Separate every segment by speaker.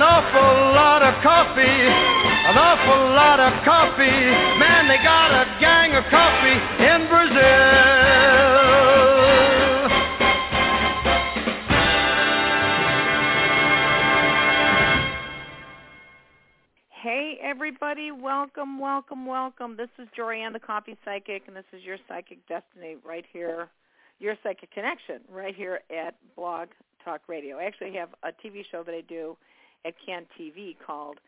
Speaker 1: An awful lot of coffee, an awful lot of coffee. Man, they got a gang of coffee in Brazil.
Speaker 2: Hey everybody, welcome, welcome, welcome. This is Jorianne, the Coffee Psychic, and this is your Psychic Destiny right here, your Psychic Connection right here at Blog Talk Radio. I actually have a TV show that I do at CAN TV called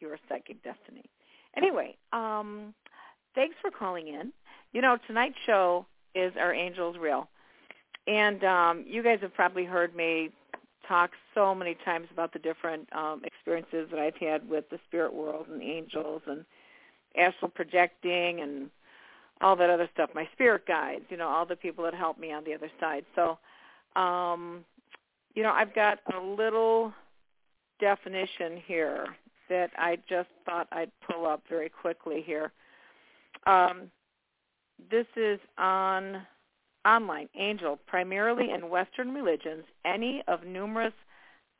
Speaker 2: Your Psychic Destiny. Anyway, um, thanks for calling in. You know, tonight's show is Our Angels Real? And um, you guys have probably heard me talk so many times about the different um, experiences that I've had with the spirit world and angels and astral projecting and all that other stuff. My spirit guides, you know, all the people that help me on the other side. So, um, you know, I've got a little definition here that I just thought I'd pull up very quickly here. Um, this is on online angel primarily in western religions any of numerous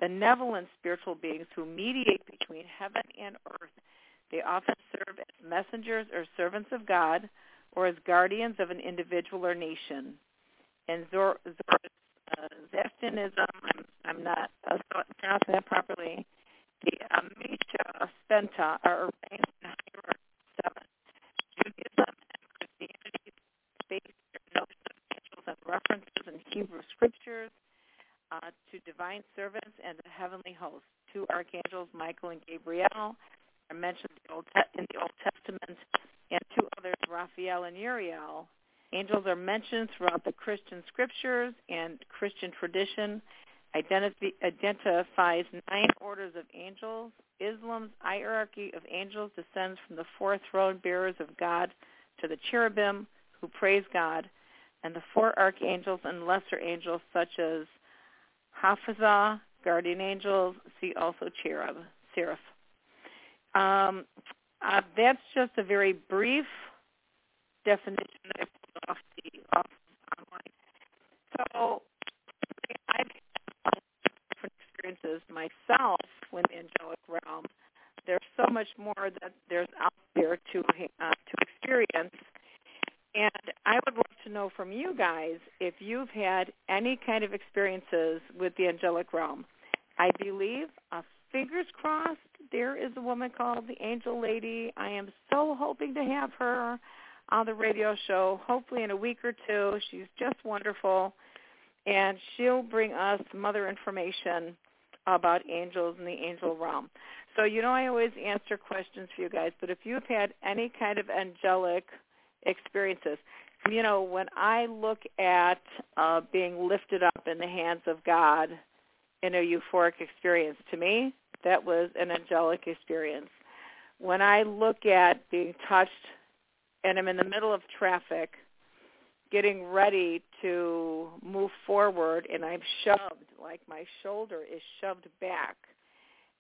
Speaker 2: benevolent spiritual beings who mediate between heaven and earth they often serve as messengers or servants of god or as guardians of an individual or nation in Zor- Zor- uh, i'm i'm not pronouncing that properly the Amesha Spenta are ranked in higher seven judaism and christianity based their notion of angels and references in Hebrew scriptures uh, to divine servants and the heavenly hosts. Two archangels, Michael and Gabriel, are mentioned in the Old Testament, and two others, Raphael and Uriel. Angels are mentioned throughout the Christian scriptures and Christian tradition. Identifies nine orders of angels. Islam's hierarchy of angels descends from the four throne bearers of God to the cherubim who praise God and the four archangels and lesser angels such as hafazah, guardian angels, see also cherub, seraph. Um, uh, that's just a very brief definition that I pulled off the off online. So experiences myself with the angelic realm. There's so much more that there's out there to uh, to experience. And I would love to know from you guys if you've had any kind of experiences with the angelic realm. I believe, uh, fingers crossed, there is a woman called the Angel Lady. I am so hoping to have her on the radio show, hopefully in a week or two. She's just wonderful. And she'll bring us mother information about angels and the angel realm. So, you know, I always answer questions for you guys, but if you've had any kind of angelic experiences, you know, when I look at uh, being lifted up in the hands of God in a euphoric experience, to me, that was an angelic experience. When I look at being touched and I'm in the middle of traffic, getting ready to move forward and I'm shoved, like my shoulder is shoved back.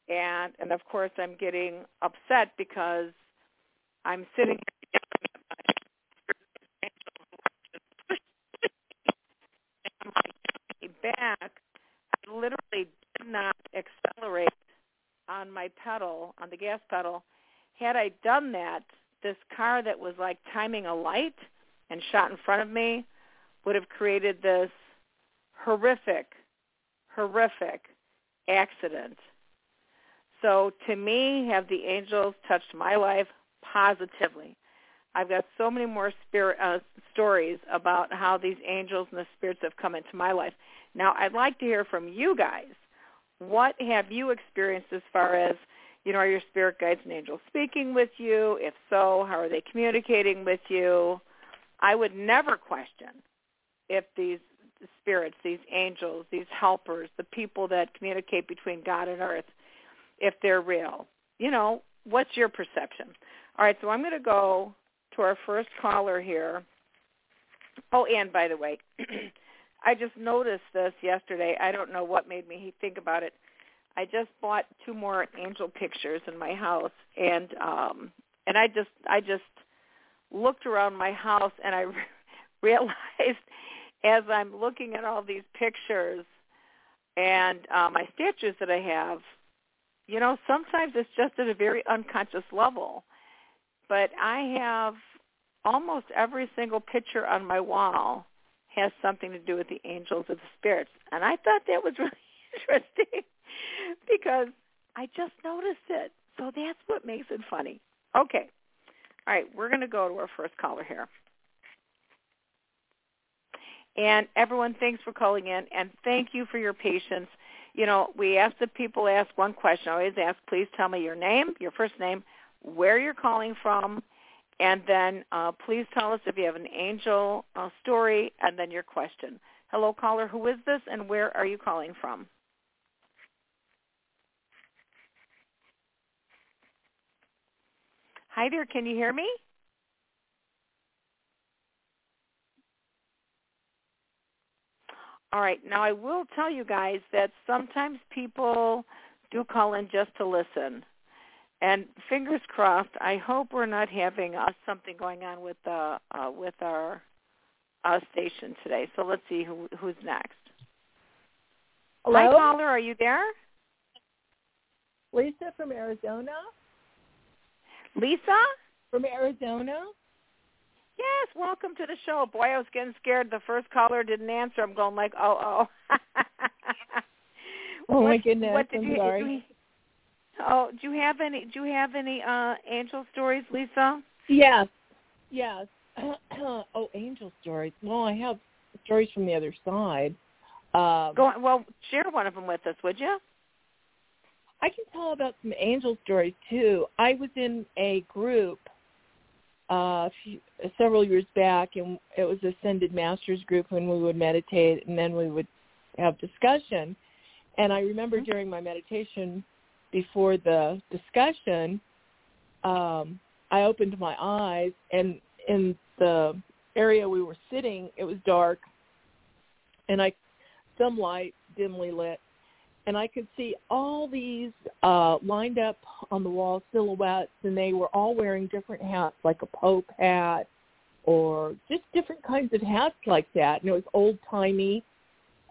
Speaker 2: And and of course I'm getting upset because I'm sitting back, I literally did not accelerate on my pedal, on the gas pedal. Had I done that, this car that was like timing a light and shot in front of me would have created this horrific, horrific accident. So to me, have the angels touched my life positively. I've got so many more spirit uh, stories about how these angels and the spirits have come into my life. Now, I'd like to hear from you guys. What have you experienced as far as, you know, are your spirit guides and angels speaking with you? If so, how are they communicating with you? I would never question if these spirits, these angels, these helpers, the people that communicate between God and earth, if they're real. You know, what's your perception? All right, so I'm going to go to our first caller here. Oh, and by the way, I just noticed this yesterday. I don't know what made me think about it. I just bought two more angel pictures in my house, and um, and I just I just looked around my house and I realized as I'm looking at all these pictures and uh, my statues that I have, you know, sometimes it's just at a very unconscious level. But I have almost every single picture on my wall has something to do with the angels or the spirits. And I thought that was really interesting because I just noticed it. So that's what makes it funny. Okay. All right, we're going to go to our first caller here. And everyone, thanks for calling in, and thank you for your patience. You know, we ask that people ask one question. I always ask, please tell me your name, your first name, where you're calling from, and then uh, please tell us if you have an angel uh, story, and then your question. Hello, caller. Who is this, and where are you calling from? Hi there. Can you hear me? All right. Now I will tell you guys that sometimes people do call in just to listen. And fingers crossed. I hope we're not having uh, something going on with uh, uh, with our uh, station today. So let's see who, who's next.
Speaker 3: Hello?
Speaker 2: Hi, caller. Are you there?
Speaker 3: Lisa from Arizona.
Speaker 2: Lisa
Speaker 3: from Arizona.
Speaker 2: Yes, welcome to the show. Boy, I was getting scared. The first caller didn't answer. I'm going like, oh, oh.
Speaker 3: oh my goodness!
Speaker 2: What did
Speaker 3: I'm
Speaker 2: you,
Speaker 3: sorry.
Speaker 2: Oh, do you have any? Do you have any uh angel stories, Lisa?
Speaker 3: Yes, yes. oh, angel stories. Well, I have stories from the other side. Um,
Speaker 2: Go on. Well, share one of them with us, would you?
Speaker 3: I can tell about some angel stories too. I was in a group uh, few, several years back, and it was Ascended Masters group when we would meditate, and then we would have discussion. And I remember mm-hmm. during my meditation before the discussion, um, I opened my eyes, and in the area we were sitting, it was dark, and I some light dimly lit, and I could see all these uh, lined up on the wall silhouettes, and they were all wearing different hats, like a pope hat, or just different kinds of hats like that, and it was old timey,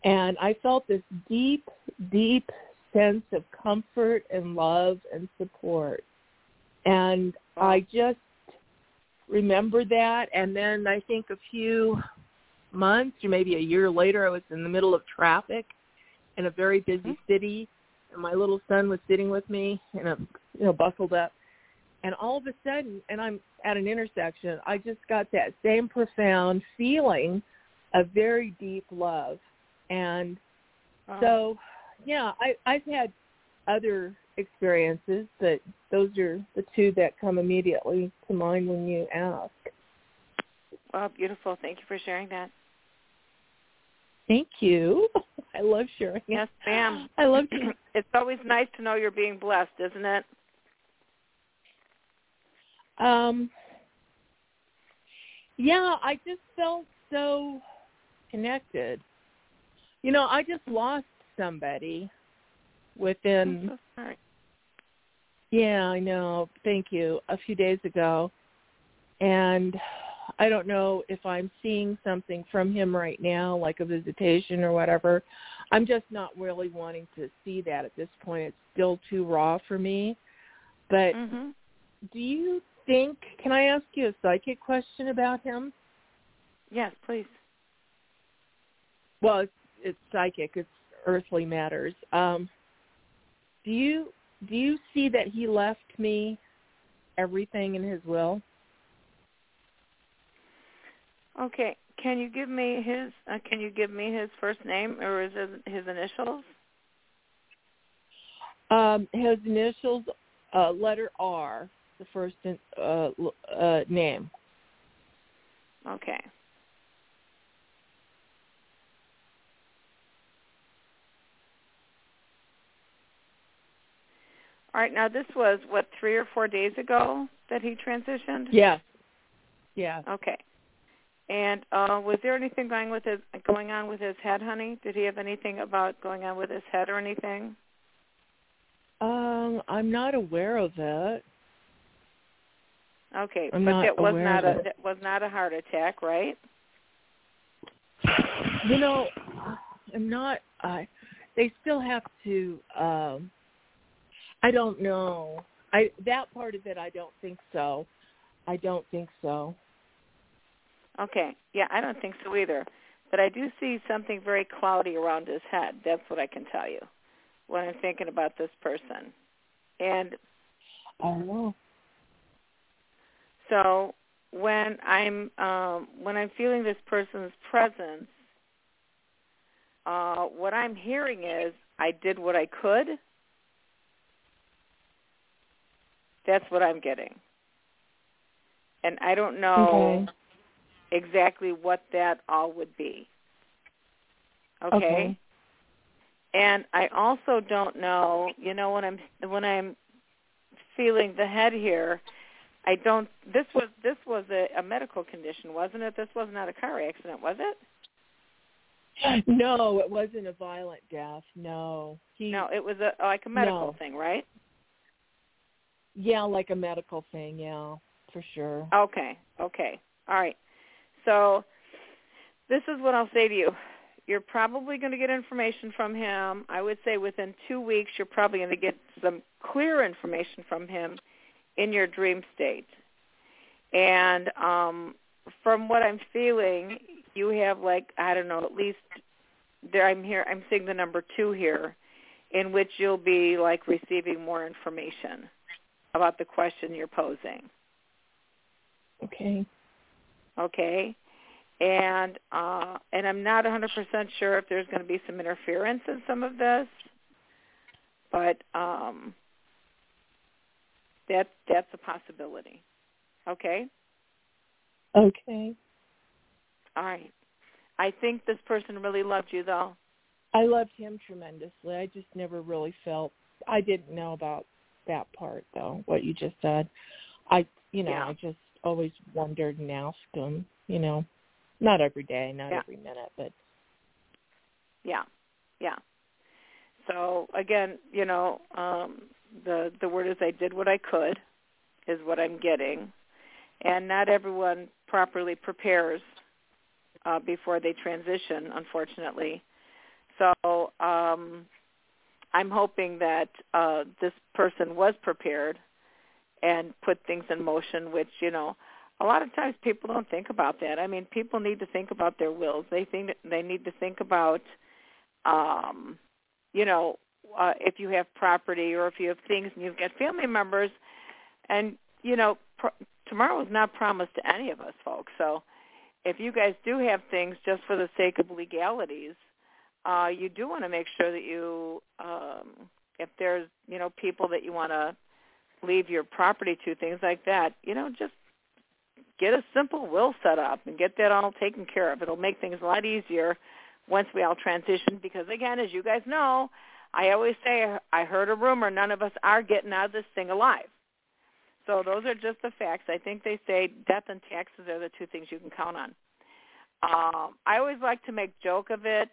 Speaker 3: and I felt this deep, deep sense of comfort and love and support. And I just remember that. And then I think a few months or maybe a year later, I was in the middle of traffic in a very busy
Speaker 2: Mhm.
Speaker 3: city, and my little son was sitting with me, and I'm you know buckled up. And all of a sudden, and I'm at an intersection, I just got that same profound feeling of very deep love. And
Speaker 2: Wow.
Speaker 3: so, yeah, I, I've had other experiences, but those are the two that come immediately to mind when you ask.
Speaker 2: wow, beautiful. Thank you for sharing that.
Speaker 3: Thank you. I love sharing.
Speaker 2: Yes, ma'am.
Speaker 3: I love to.
Speaker 2: it's always nice to know you're being blessed, isn't it?
Speaker 3: Um, yeah, I just felt so connected. You know, I just lost somebody within
Speaker 2: so.
Speaker 3: Yeah, I know. Thank you. A few days ago. And I don't know if I'm seeing something from him right now, like a visitation or whatever. I'm just not really wanting to see that at this point. It's still too raw for me. But
Speaker 2: Mhm.
Speaker 3: do you think, can I ask you a psychic question about him?
Speaker 2: Yes, please.
Speaker 3: Well, it's, it's psychic. It's earthly matters. Um, do you do you see that he left me everything in his will?
Speaker 2: Okay. Can you give me his uh, can you give me his first name or is it his initials?
Speaker 3: Um, his initials, uh, letter R, the first uh, uh, name.
Speaker 2: Okay. All right, now this was what 3 or 4 days ago that he transitioned?
Speaker 3: Yes. Yeah.
Speaker 2: Okay. And uh was there anything going with his going on with his head, honey? Did he have anything about going on with his head or anything?
Speaker 3: Um, I'm not aware of that.
Speaker 2: Okay,
Speaker 3: I'm
Speaker 2: but that was not a that was not a heart attack, right?
Speaker 3: You know, I'm not. I. They still have to. um I don't know. I that part of it. I don't think so. I don't think so.
Speaker 2: Okay. Yeah, I don't think so either. But I do see something very cloudy around his head. That's what I can tell you when I'm thinking about this person. And
Speaker 3: I know.
Speaker 2: so when I'm um when I'm feeling this person's presence, uh what I'm hearing is I did what I could. That's what I'm getting. And I don't know
Speaker 3: Okay.
Speaker 2: Exactly what that all would be. Okay?
Speaker 3: Okay.
Speaker 2: And I also don't know, you know, when I'm when I'm feeling the head here, I don't this was this was a, a medical condition, wasn't it? This was not a car accident, was it?
Speaker 3: No, it wasn't a violent death. No. He,
Speaker 2: No, it was a like a medical
Speaker 3: No.
Speaker 2: thing, right?
Speaker 3: Yeah, like a medical thing. Yeah, for sure.
Speaker 2: Okay. Okay. All right. So this is what I'll say to you. You're probably going to get information from him. I would say within two weeks, you're probably going to get some clear information from him in your dream state. And um, from what I'm feeling, you have like I don't know, at least there. I'm here. I'm seeing the number two here, in which you'll be like receiving more information about the question you're posing.
Speaker 3: Okay.
Speaker 2: Okay and uh and i'm not a 100% sure if there's going to be some interference in some of this but um that that's a possibility okay
Speaker 3: Okay.
Speaker 2: all right i think this person really loved you though
Speaker 3: I loved him tremendously. I just never really felt I didn't know about that part though, what you just said. I you know,
Speaker 2: Yeah.
Speaker 3: I just always wondered and asked them, you know. Not every day, not
Speaker 2: Yeah.
Speaker 3: every minute, but
Speaker 2: yeah yeah so again you know um the the word is i did what i could is what i'm getting and not everyone properly prepares uh before they transition unfortunately so um i'm hoping that uh this person was prepared and put things in motion which you know a lot of times people don't think about that. I mean people need to think about their wills. They think they need to think about um you know uh, if you have property or if you have things and you've got family members. And you know pr- tomorrow is not promised to any of us folks. So if you guys do have things just for the sake of legalities uh you do want to make sure that you um if there's you know people that you want to leave your property to things like that you know just get a simple will set up and get that all taken care of. It'll make things a lot easier once we all transition because again as you guys know i always say i heard a rumor none of us are getting out of this thing alive. So those are just the facts. I think they say death and taxes are the two things you can count on. Um i always like to make joke of it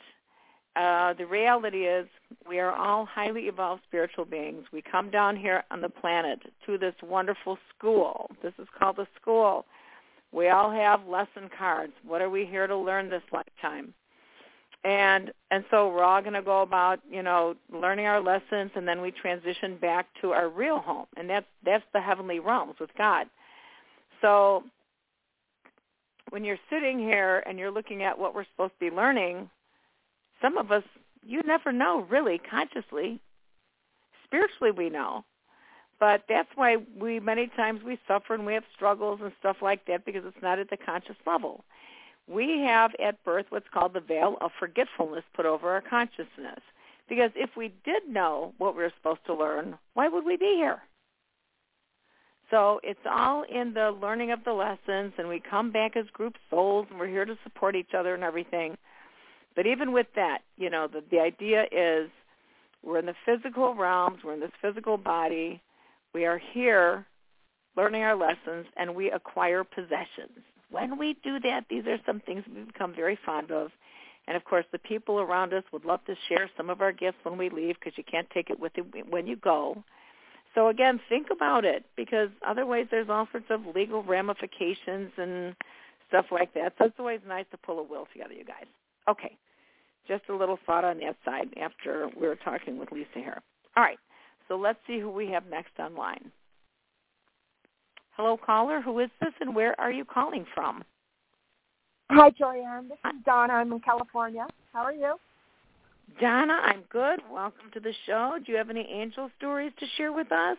Speaker 2: uh, the reality is we are all highly evolved spiritual beings. We come down here on the planet to this wonderful school. This is called the school. We all have lesson cards. What are we here to learn this lifetime? And and so we're all going to go about, you know, learning our lessons and then we transition back to our real home. And that's that's the heavenly realms with God. So when you're sitting here and you're looking at what we're supposed to be learning, some of us, you never know really consciously. Spiritually we know. But that's why we many times we suffer and we have struggles and stuff like that because it's not at the conscious level. We have at birth what's called the veil of forgetfulness put over our consciousness. Because if we did know what we were supposed to learn, why would we be here? So it's all in the learning of the lessons, and we come back as group souls, and we're here to support each other and everything. But even with that, you know, the, the idea is we're in the physical realms, we're in this physical body, we are here learning our lessons, and we acquire possessions. When we do that, these are some things we've become very fond of. And of course, the people around us would love to share some of our gifts when we leave because you can't take it with you when you go. So again, think about it because otherwise there's all sorts of legal ramifications and stuff like that. So it's always nice to pull a will together, you guys. Okay just a little thought on that side after we were talking with Lisa here. All right, so let's see who we have next online. Hello, caller. Who is this, and where are you calling from?
Speaker 4: Hi, Joanne. This is Donna. I'm in California. How are you?
Speaker 2: Donna, I'm good. Welcome to the show. Do you have any angel stories to share with us?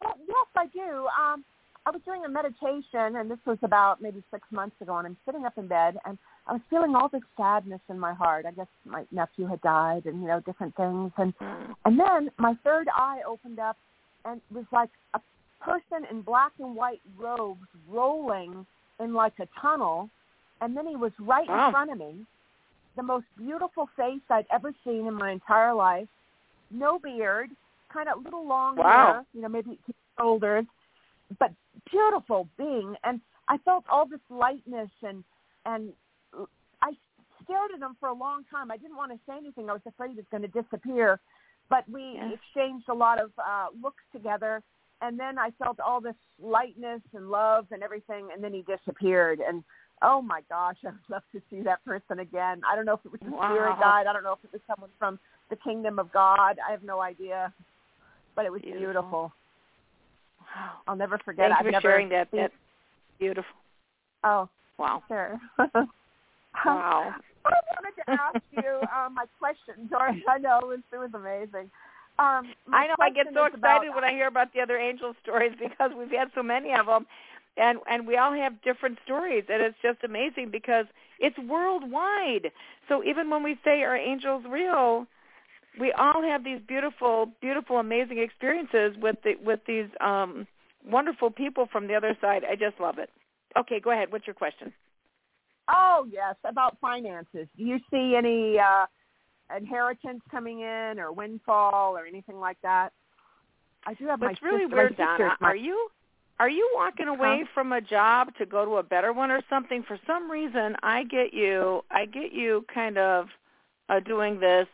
Speaker 4: Well, yes, I do. Um, I was doing a meditation, and this was about maybe six months ago, and I'm sitting up in bed, and I was feeling all this sadness in my heart. I guess my nephew had died and, you know, different things. And, mm. and then my third eye opened up and it was like a person in black and white robes rolling in like a tunnel. And then he was right
Speaker 2: wow.
Speaker 4: in front of me. The most beautiful face I'd ever seen in my entire life. No beard, kind of little long
Speaker 2: wow.
Speaker 4: hair, you know, maybe shoulders, but beautiful being. And I felt all this lightness and and I stared at him for a long time. I didn't want to say anything. I was afraid he was going to disappear. But we
Speaker 2: yes.
Speaker 4: exchanged a lot of uh, looks together. And then I felt all this lightness and love and everything. And then he disappeared. And oh my gosh, I would love to see that person again. I don't know if it was a
Speaker 2: wow.
Speaker 4: spirit guide. I don't know if it was someone from the kingdom of God. I have no idea. But it was
Speaker 2: beautiful.
Speaker 4: beautiful. I'll never forget.
Speaker 2: Thank
Speaker 4: I've
Speaker 2: you for
Speaker 4: never
Speaker 2: sharing that.
Speaker 4: Seen...
Speaker 2: That's beautiful.
Speaker 4: Oh,
Speaker 2: wow.
Speaker 4: Sure.
Speaker 2: Wow.
Speaker 4: I wanted to ask you um, my question, Dory. I know it was, it was amazing. Um,
Speaker 2: I know I get so excited
Speaker 4: about,
Speaker 2: when I hear about the other angel stories because we've had so many of them, and and we all have different stories, and it's just amazing because it's worldwide. So even when we say are angels real, we all have these beautiful, beautiful, amazing experiences with the with these um wonderful people from the other side. I just love it. Okay, go ahead. What's your question?
Speaker 4: Oh yes, about finances. Do you see any uh, inheritance coming in, or windfall, or anything like that? I do have
Speaker 2: What's
Speaker 4: my
Speaker 2: really
Speaker 4: sister,
Speaker 2: weird,
Speaker 4: my
Speaker 2: Donna.
Speaker 4: My,
Speaker 2: are you are you walking away from a job to go to a better one or something? For some reason, I get you. I get you kind of uh, doing this.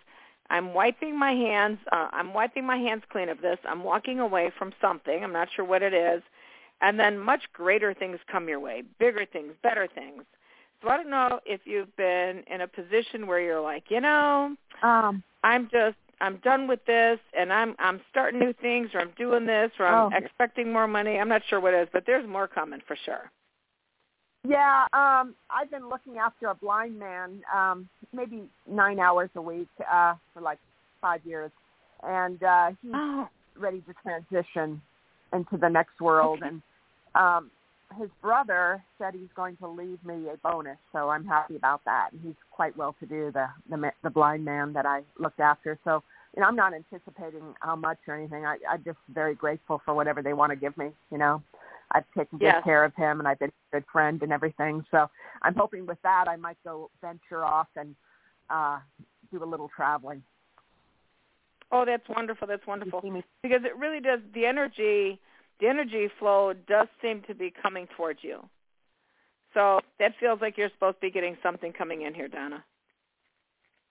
Speaker 2: I'm wiping my hands. Uh, I'm wiping my hands clean of this. I'm walking away from something. I'm not sure what it is, and then much greater things come your way, bigger things, better things. So I don't know if you've been in a position where you're like, you know,
Speaker 4: um,
Speaker 2: I'm just I'm done with this and I'm I'm starting new things or I'm doing this or I'm
Speaker 4: Oh.
Speaker 2: expecting more money. I'm not sure what it is, but there's more coming for sure.
Speaker 4: Yeah, um, I've been looking after a blind man, um, maybe nine hours a week uh, for like five years, and uh, he's
Speaker 2: Oh.
Speaker 4: ready to transition into the next world.
Speaker 2: Okay.
Speaker 4: And um, his brother said he's going to leave me a bonus, so I'm happy about that. And he's quite well to do, the the, the blind man that I looked after. So you know, I'm not anticipating how much or anything. I, I'm just very grateful for whatever they want to give me. You know, I've taken good
Speaker 2: Yes.
Speaker 4: care of him, and I've been a good friend and everything. So I'm hoping with that I might go venture off and uh, do a little traveling.
Speaker 2: Oh, that's wonderful. That's wonderful. Because it really does the energy the energy flow does seem to be coming towards you. So that feels like you're supposed to be getting something coming in here, Donna.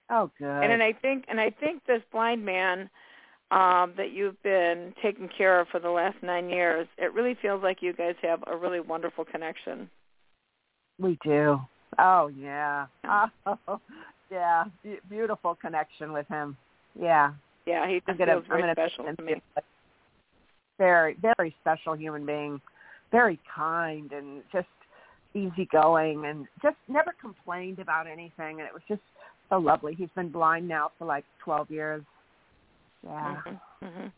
Speaker 4: Oh, good.
Speaker 2: And, and I think and I think this blind man um, that you've been taking care of for the last nine years, it really feels like you guys have a really wonderful connection.
Speaker 4: We do. Oh yeah. Oh yeah. Be- beautiful connection with him. Yeah.
Speaker 2: Yeah, he just
Speaker 4: gonna.
Speaker 2: feels very
Speaker 4: gonna
Speaker 2: special to me.
Speaker 4: Very, very special human being. Very kind and just easygoing and just never complained about anything. And it was just so lovely. He's been blind now for like 12 years. Yeah.
Speaker 2: Mm-hmm. mhm,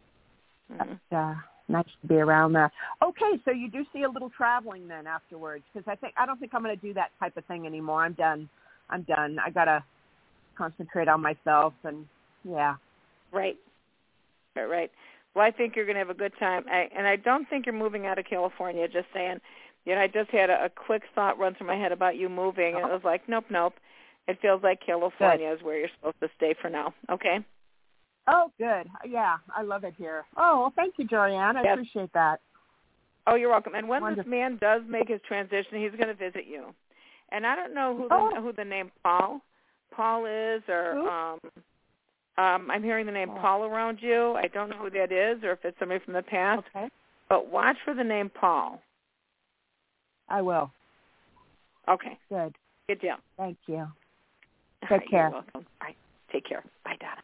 Speaker 2: mhm.
Speaker 4: That's, uh, nice to be around that. Okay, so you do see a little traveling then afterwards because I think I don't think I'm going to do that type of thing anymore. I'm done. I'm done. I got to concentrate on myself and yeah.
Speaker 2: Right. Right, right. Well, I think you're going to have a good time. I, and I don't think you're moving out of California, just saying. You know, I just had a, a quick thought run through my head about you moving, and it was like, nope, nope. It feels like California is where you're supposed to stay for now. Okay?
Speaker 4: Oh, good. Yeah, I love it here. Oh, well, thank you, Jorianne. I
Speaker 2: Yes.
Speaker 4: appreciate that.
Speaker 2: Oh, you're welcome. And when
Speaker 4: Wonderful.
Speaker 2: this man does make his transition, he's going to visit you. And I don't know who the,
Speaker 4: Oh.
Speaker 2: who the name Paul Paul is, or
Speaker 4: Who?
Speaker 2: um, um, I'm hearing the name
Speaker 4: Oh.
Speaker 2: Paul around you. I don't know who that is, or if it's somebody from the past.
Speaker 4: Okay.
Speaker 2: But watch for the name Paul.
Speaker 4: I will.
Speaker 2: Okay,
Speaker 4: Good.
Speaker 2: good deal.
Speaker 4: Thank you. Take
Speaker 2: right,
Speaker 4: care.
Speaker 2: You're welcome. All right, take care. Bye, Donna.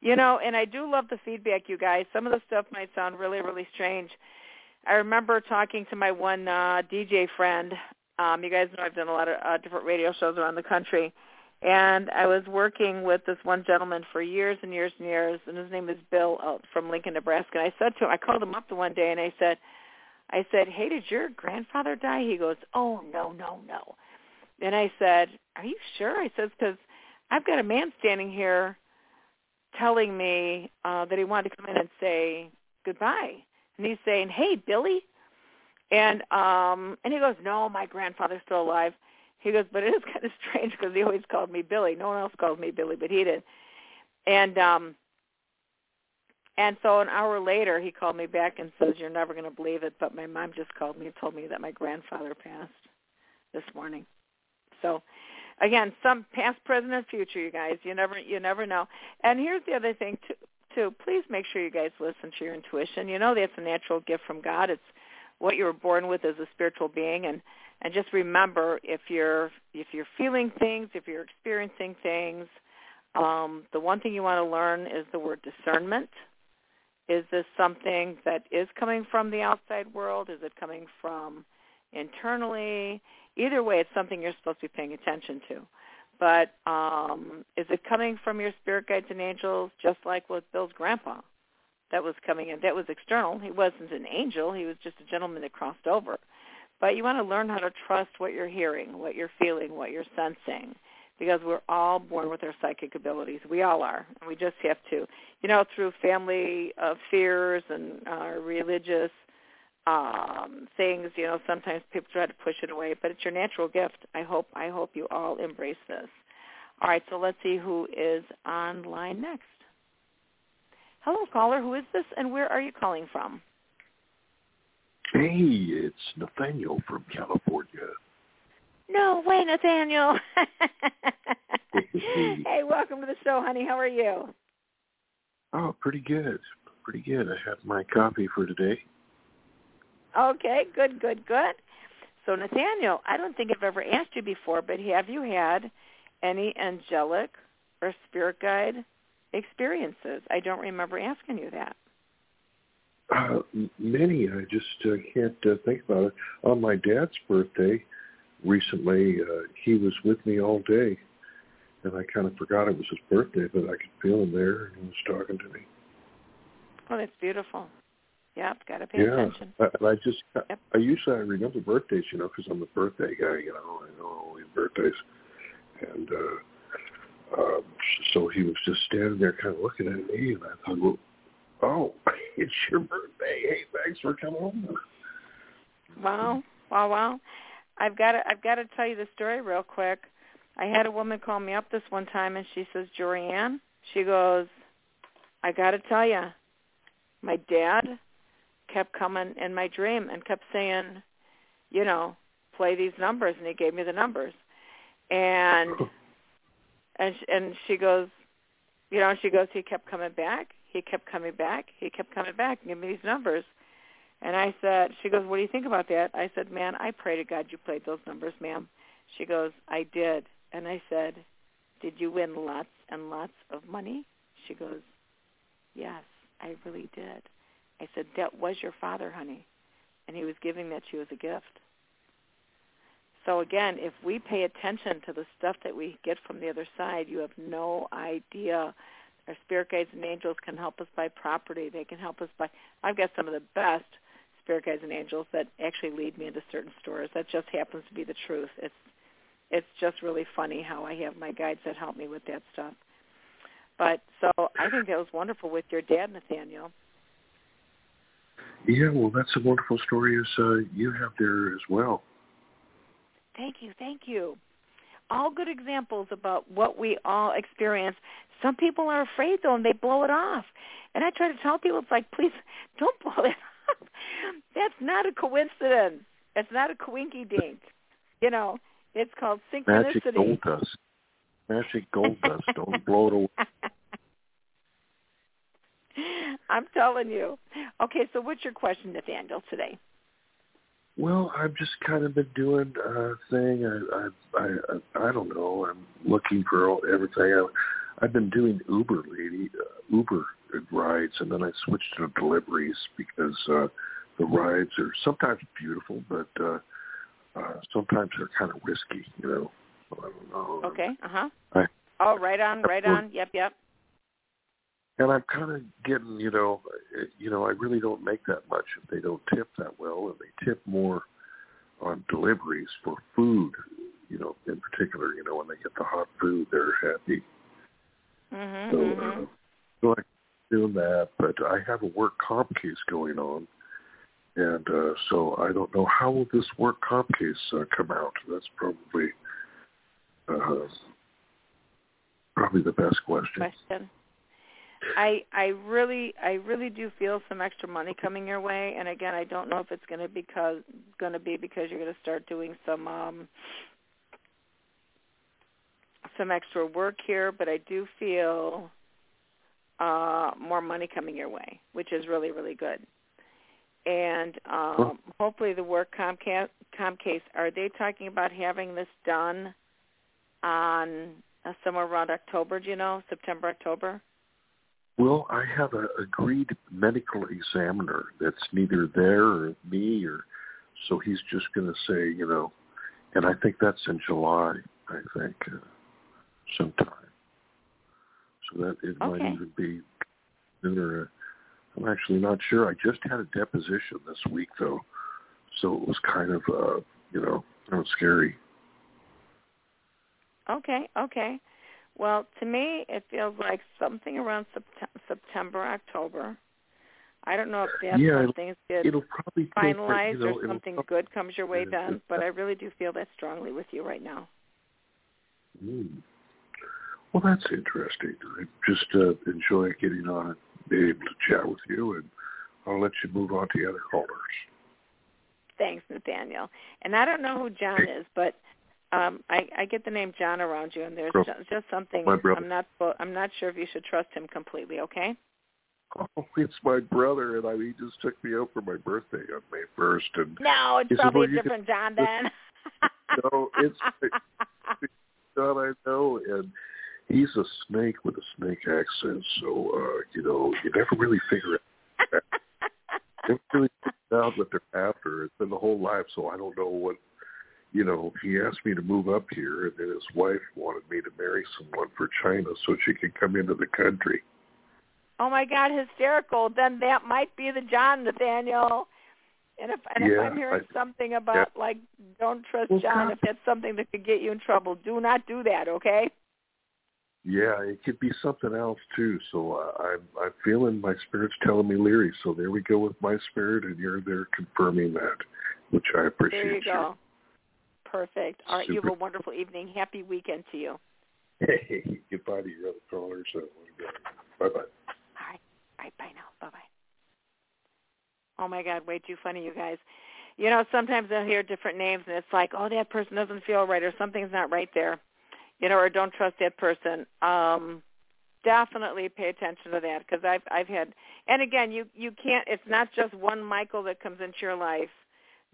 Speaker 2: You know, and I do love the feedback, you guys. Some of the stuff might sound really, really strange. I remember talking to my one uh, DJ friend. Um, you guys know I've done a lot of uh, different radio shows around the country, and I was working with this one gentleman for years and years and years, and his name is Bill out from Lincoln, Nebraska. And I said to him, I called him up the one day, and I said, I said, "Hey, did your grandfather die?" He goes, "Oh no, no, no." And I said, "Are you sure?" I says, "Because I've got a man standing here telling me uh, that he wanted to come in and say goodbye, and he's saying, "Hey, Billy," and um, and he goes, "No, my grandfather's still alive." He goes, "But it is kind of strange because he always called me Billy. No one else called me Billy, but he did." And um, and so an hour later, he called me back and says, "You're never going to believe it, but my mom just called me and told me that my grandfather passed this morning." So, again, some past, present, and future, you guys. You never, you never know. And here's the other thing too. Too, please make sure you guys listen to your intuition. You know that's a natural gift from God. It's what you were born with as a spiritual being, and and just remember if you're if you're feeling things, if you're experiencing things, um, the one thing you want to learn is the word discernment. Is this something that is coming from the outside world? Is it coming from internally? Either way, it's something you're supposed to be paying attention to. But um, is it coming from your spirit guides and angels, just like with Bill's grandpa? That was coming in. That was external. He wasn't an angel. He was just a gentleman that crossed over. But you want to learn how to trust what you're hearing, what you're feeling, what you're sensing, because we're all born with our psychic abilities. We all are. And we just have to, you know, through family uh, fears and uh, religious um things you know sometimes people try to push it away but it's your natural gift i hope i hope you all embrace this all right so let's see who is online next hello caller who is this and where are you calling from
Speaker 5: Hey, it's Nathaniel from California.
Speaker 2: no way nathaniel hey welcome to the show honey how are you
Speaker 5: Oh, pretty good. Pretty good. I have my coffee for today.
Speaker 2: Okay, good, good, good. So Nathaniel, I don't think I've ever asked you before, but have you had any angelic or spirit guide experiences? I don't remember asking you that.
Speaker 5: Uh, many. I just uh, can't uh, think about it. On my dad's birthday recently, uh, he was with me all day, and I kind of forgot it was his birthday, but I could feel him there, and he was talking to me.
Speaker 2: Oh, that's beautiful. Yep, got to pay
Speaker 5: yeah,
Speaker 2: attention.
Speaker 5: I, and I just,
Speaker 2: Yep.
Speaker 5: I usually I remember birthdays, you know, because I'm a birthday guy. You know, I know all these birthdays, and uh, um, so he was just standing there, kind of looking at me, and I thought, well, oh, it's your birthday. Hey, thanks for coming over.
Speaker 2: Wow, wow, wow. I've got to I've got to tell you the story real quick. I had a woman call me up this one time and she says, "Jorianne," she goes, "I got to tell you, my dad kept coming in my dream and kept saying, you know, play these numbers and he gave me the numbers." And and and she goes, you know, she goes, he kept coming back. He kept coming back. He kept coming back and giving me these numbers. And I said, she goes, what do you think about that? I said, man, I pray to God you played those numbers, ma'am. She goes, I did. And I said, did you win lots and lots of money? She goes, yes, I really did. I said, that was your father, honey. And he was giving that to you as a gift. So again, if we pay attention to the stuff that we get from the other side, you have no idea. Our spirit guides and angels can help us buy property. They can help us buy. I've got some of the best spirit guides and angels that actually lead me into certain stores. That just happens to be the truth. It's it's just really funny how I have my guides that help me with that stuff. But so I think that was wonderful with your dad, Nathaniel.
Speaker 5: Yeah, well, that's a wonderful story as uh, you have there as well.
Speaker 2: Thank you, thank you. All good examples about what we all experience. Some people are afraid though, and they blow it off. And I try to tell people, it's like, please don't blow it off. That's not a coincidence. It's not a coinky dink. You know, it's called synchronicity.
Speaker 5: Magic gold dust. Magic gold dust. Don't blow it away.
Speaker 2: I'm telling you. Okay, so what's your question, Nathaniel, today?
Speaker 5: Well, I've just kind of been doing a thing. I I I, I don't know. I'm looking for all, everything. I, I've been doing Uber lady uh, Uber rides, and then I switched to deliveries because uh, the rides are sometimes beautiful, but uh, uh, sometimes they're kind of risky. You know. So I don't know.
Speaker 2: Okay. Uh huh. Oh, right on, right on. Yep, yep.
Speaker 5: And I'm kind of getting, you know, uh, you know, I really don't make that much if they don't tip that well, and they tip more on deliveries for food, you know, in particular, you know, when they get the hot food, they're happy.
Speaker 2: Mhm.
Speaker 5: So,
Speaker 2: mhm.
Speaker 5: uh, so I'm doing that, but I have a work comp case going on, and uh, so I don't know how will this work comp case uh, come out. That's probably uh, probably the best question.
Speaker 2: question. I I really I really do feel some extra money coming your way, and again, I don't know if it's going to because going to be because you're going to start doing some um some extra work here, but I do feel uh more money coming your way, which is really really good. And um hopefully the work Comcast Comcase are they talking about having this done on uh, somewhere around October, do you know? September, October?
Speaker 5: Well, I have a agreed medical examiner that's neither there or me, or so he's just going to say, you know, and I think that's in July. I think uh, sometime. So that it might even be sooner. I'm actually not sure. I just had a deposition this week though, so it was kind of, uh, you know, kind of scary.
Speaker 2: Okay, okay. Well, to me, it feels like something around Sept- September, October. I don't know if that's
Speaker 5: Yeah,
Speaker 2: when things get
Speaker 5: It'll probably
Speaker 2: finalized
Speaker 5: you know,
Speaker 2: or something
Speaker 5: prob-
Speaker 2: good comes your way then, but I really do feel that strongly with you right now.
Speaker 5: Mm. Well, that's interesting. I just uh, enjoy getting on and being able to chat with you, and I'll let you move on to the other callers.
Speaker 2: Thanks, Nathaniel. And I don't know who John is, but um I, I get the name John around you, and there's
Speaker 5: Bro-
Speaker 2: ju- just something. I'm not I'm not sure if you should trust him completely. Okay?
Speaker 5: Oh, it's my brother, and I he just took me out for my birthday on May first, and
Speaker 2: No, it's
Speaker 5: He said,
Speaker 2: probably
Speaker 5: "Well,
Speaker 2: a different John then.
Speaker 5: No, it's- John I know, and he's a snake with a snake accent, so uh, you know you never really figure it. never really figure out what they're after. It's been the whole life, so I don't know what. You know, he asked me to move up here, and then his wife wanted me to marry someone for China so she could come into the country.
Speaker 2: Oh my God, hysterical! Then that might be the John Nathaniel. And if and
Speaker 5: Yeah,
Speaker 2: if I'm hearing
Speaker 5: I-
Speaker 2: something about like don't trust
Speaker 5: Well,
Speaker 2: John,
Speaker 5: Con-
Speaker 2: if that's something that could get you in trouble, do not do that. Okay?
Speaker 5: Yeah, it could be something else too. So uh, I'm I'm feeling my spirit's telling me Leary. So there we go with my spirit, and you're there confirming that, which I appreciate.
Speaker 2: There you go. Perfect. All right. You have a wonderful evening. Happy weekend to you.
Speaker 5: Hey, goodbye to your other callers. Bye bye.
Speaker 2: All right. All right. Bye now. Bye bye. Oh my God, way too funny, you guys. You know, sometimes I'll hear different names, and it's like, oh, that person doesn't feel right, or something's not right there, you know, or don't trust that person. Um, definitely pay attention to that because I've I've had, and again, you you can't. It's not just one Michael that comes into your life,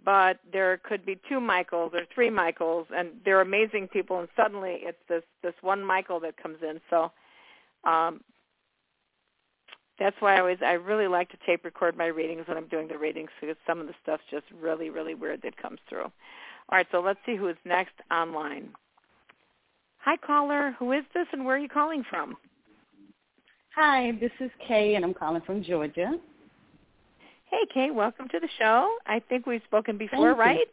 Speaker 2: but there could be two Michaels or three Michaels, and they're amazing people, and suddenly it's this this one Michael that comes in. So. Um, that's why I always I really like to tape record my readings when I'm doing the readings because some of the stuff's just really really weird that comes through. All right, so let's see who is next online. Hi caller, who is this and where are you calling from?
Speaker 6: Hi, this is Kay, and I'm calling from Georgia.
Speaker 2: Hey Kay, welcome to the show. I think we've spoken before,
Speaker 6: Thank you.
Speaker 2: right?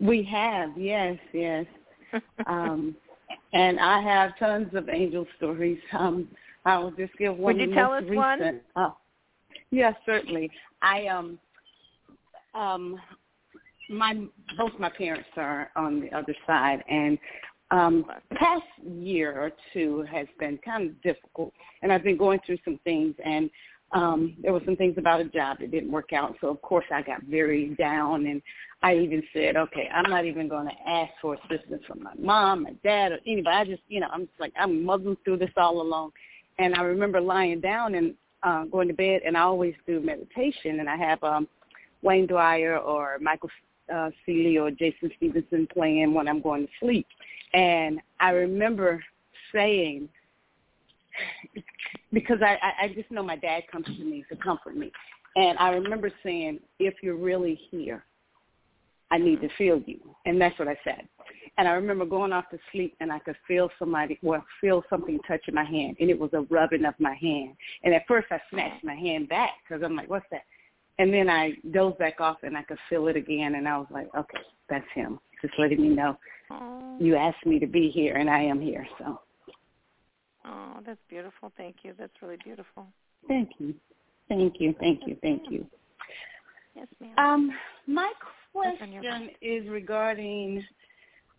Speaker 6: We have, yes, yes. um, and I have tons of angel stories. Um, I will just give one.
Speaker 2: Would you tell us one?
Speaker 6: recent. Oh, yes, certainly. I um um my both my parents are on the other side, and um past year or two has been kind of difficult, and I've been going through some things, and um there were some things about a job that didn't work out, so of course I got very down, and I even said, okay, I'm not even going to ask for assistance from my mom, my dad, or anybody. I just, you know, I'm just like I'm muddling through this all alone. And I remember lying down and uh, going to bed, and I always do meditation, and I have um, Wayne Dyer or Michael uh, Sealey or Jason Stephenson playing when I'm going to sleep. And I remember saying, because I, I, I just know my dad comes to me to comfort me. And I remember saying, if you're really here, I need to feel you. And that's what I said. And I remember going off to sleep and I could feel somebody, well, feel something touching my hand. And it was a rubbing of my hand. And at first I snatched my hand back because I'm like, what's that? And then I dozed back off and I could feel it again. And I was like, okay, that's him. Just letting me know you asked me to be here and I am here. So
Speaker 2: oh, that's beautiful. Thank you. That's really beautiful.
Speaker 6: thank you. Thank you. Thank you. Thank you.
Speaker 2: Yes, ma'am.
Speaker 6: Um, my question is regarding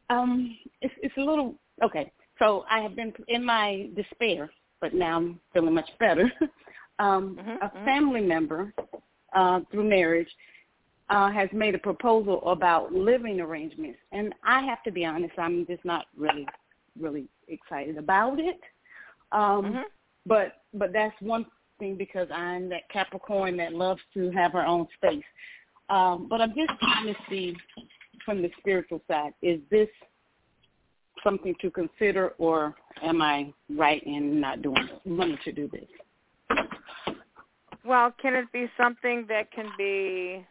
Speaker 6: um it's it's a little okay. So I have been in my despair, but now I'm feeling much better. um
Speaker 2: Mhm,
Speaker 6: a
Speaker 2: mhm.
Speaker 6: family member uh through marriage uh has made a proposal about living arrangements and I have to be honest, I'm just not really really excited about it. Um
Speaker 2: Mhm.
Speaker 6: but but that's one thing because I'm that Capricorn that loves to have her own space. Um, but I'm just trying to see from the spiritual side, is this something to consider or am I right in not doing it, wanting to do this?
Speaker 2: Well, can it be something that can be,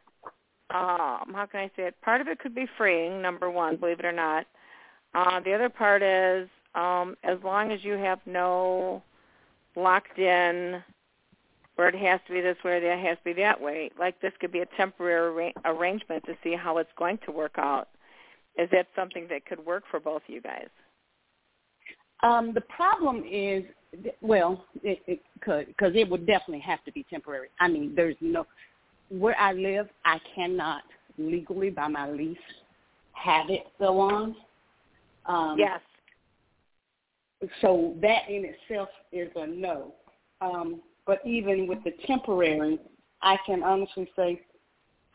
Speaker 2: um, how can I say it? Part of it could be freeing, number one, believe it or not. Uh, the other part is um, as long as you have no locked in where it has to be this way or that has to be that way, like this could be a temporary arra- arrangement to see how it's going to work out. Is that something that could work for both of you guys?
Speaker 6: Um, the problem is, well, it, it could because it would definitely have to be temporary. I mean, there's no where I live, I cannot legally by my lease have it go on. Um,
Speaker 2: yes.
Speaker 6: So that in itself is a no. Um, but even with the temporary, I can honestly say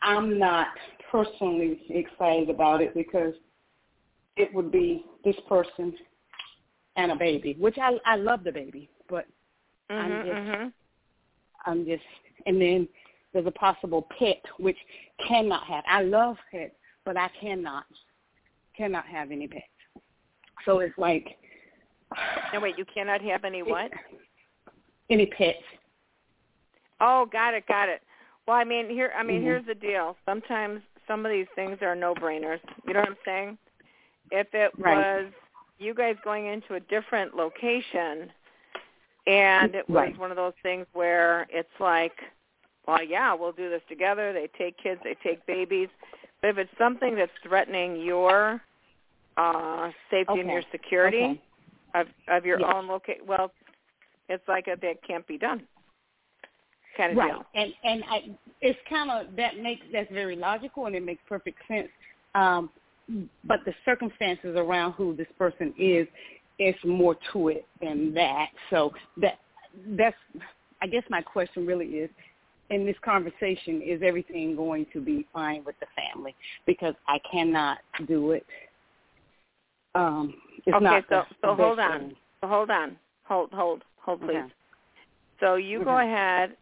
Speaker 6: I'm not personally excited about it because it would be this person and a baby, which I I love the baby, but I'm
Speaker 2: Mhm.
Speaker 6: just-
Speaker 2: Mhm.
Speaker 6: I'm just and then there's a possible pet which cannot have. I love pets, but I cannot cannot have any pets. So it's like
Speaker 2: No, wait, you cannot have any what?
Speaker 6: Any pets.
Speaker 2: Oh, got it, got it. Well, I mean, here, I mean,
Speaker 6: Mhm.
Speaker 2: here's the deal. Sometimes some of these things are no-brainers. You know what I'm saying? If it
Speaker 6: Right.
Speaker 2: was you guys going into a different location, and it was
Speaker 6: Right.
Speaker 2: one of those things where it's like, well, yeah, we'll do this together. They take kids, they take babies. But if it's something that's threatening your uh safety and your security
Speaker 6: Okay.
Speaker 2: Of of your
Speaker 6: Yes.
Speaker 2: own location, well, it's like a, that can't be done kind of
Speaker 6: right.
Speaker 2: deal.
Speaker 6: And and I, it's kind of that makes that's very logical and it makes perfect sense. Um, but the circumstances around who this person is, it's more to it than that. So that that's I guess my question really is in this conversation is everything going to be fine with the family because I cannot do it. Um, it's
Speaker 2: okay, so so hold on, so hold on, hold hold hold please.
Speaker 6: Okay.
Speaker 2: So you go
Speaker 6: Mhm.
Speaker 2: ahead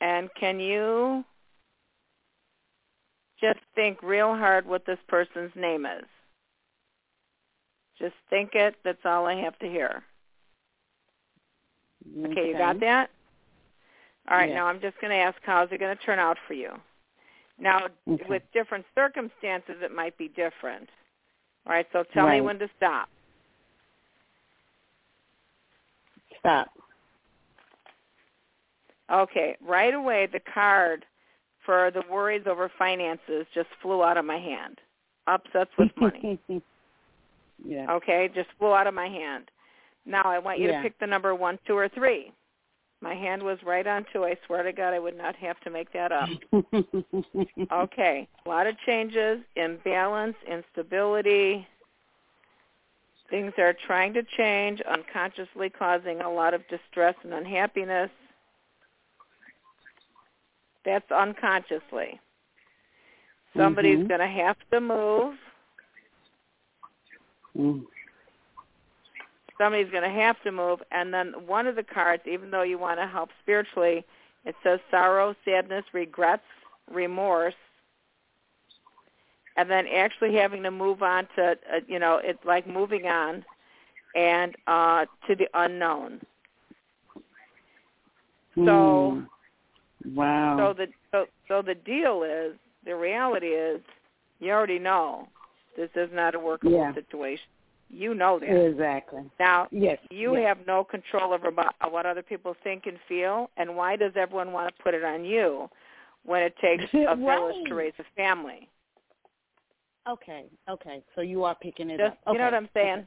Speaker 2: and can you just think real hard what this person's name is? Just think it. That's all I have to hear. Okay, you got that? All right,
Speaker 6: Yes.
Speaker 2: now I'm just going to ask how's it going to turn out for you. Now,
Speaker 6: Okay.
Speaker 2: with different circumstances, it might be different. All right, so tell me when to stop.
Speaker 6: Stop.
Speaker 2: Okay, right away the card for the worries over finances just flew out of my hand. Upsets with money.
Speaker 6: yeah.
Speaker 2: Okay, just flew out of my hand. Now I want you
Speaker 6: Yeah.
Speaker 2: to pick the number one, two, or three. My hand was right on two. I swear to God, I would not have to make that up. Okay, a lot of changes, imbalance, instability. Things are trying to change, unconsciously causing a lot of distress and unhappiness. That's unconsciously. Somebody's
Speaker 6: Mhm.
Speaker 2: going to have to move.
Speaker 6: Mm.
Speaker 2: Somebody's going to have to move. And then one of the cards, even though you want to help spiritually, it says sorrow, sadness, regrets, remorse. And then actually having to move on to, uh, you know, it's like moving on and uh to the unknown. So
Speaker 6: Mm. wow.
Speaker 2: So the so, so the deal is the reality is you already know this is not a workable
Speaker 6: Yeah.
Speaker 2: situation. You know that.
Speaker 6: exactly.
Speaker 2: Now
Speaker 6: Yes.
Speaker 2: you
Speaker 6: yes.
Speaker 2: have no control over what other people think and feel, and why does everyone want to put it on you when it takes a village to raise a family?
Speaker 6: Okay. Okay. So you are picking it
Speaker 2: Just
Speaker 6: up.
Speaker 2: you know what I'm saying?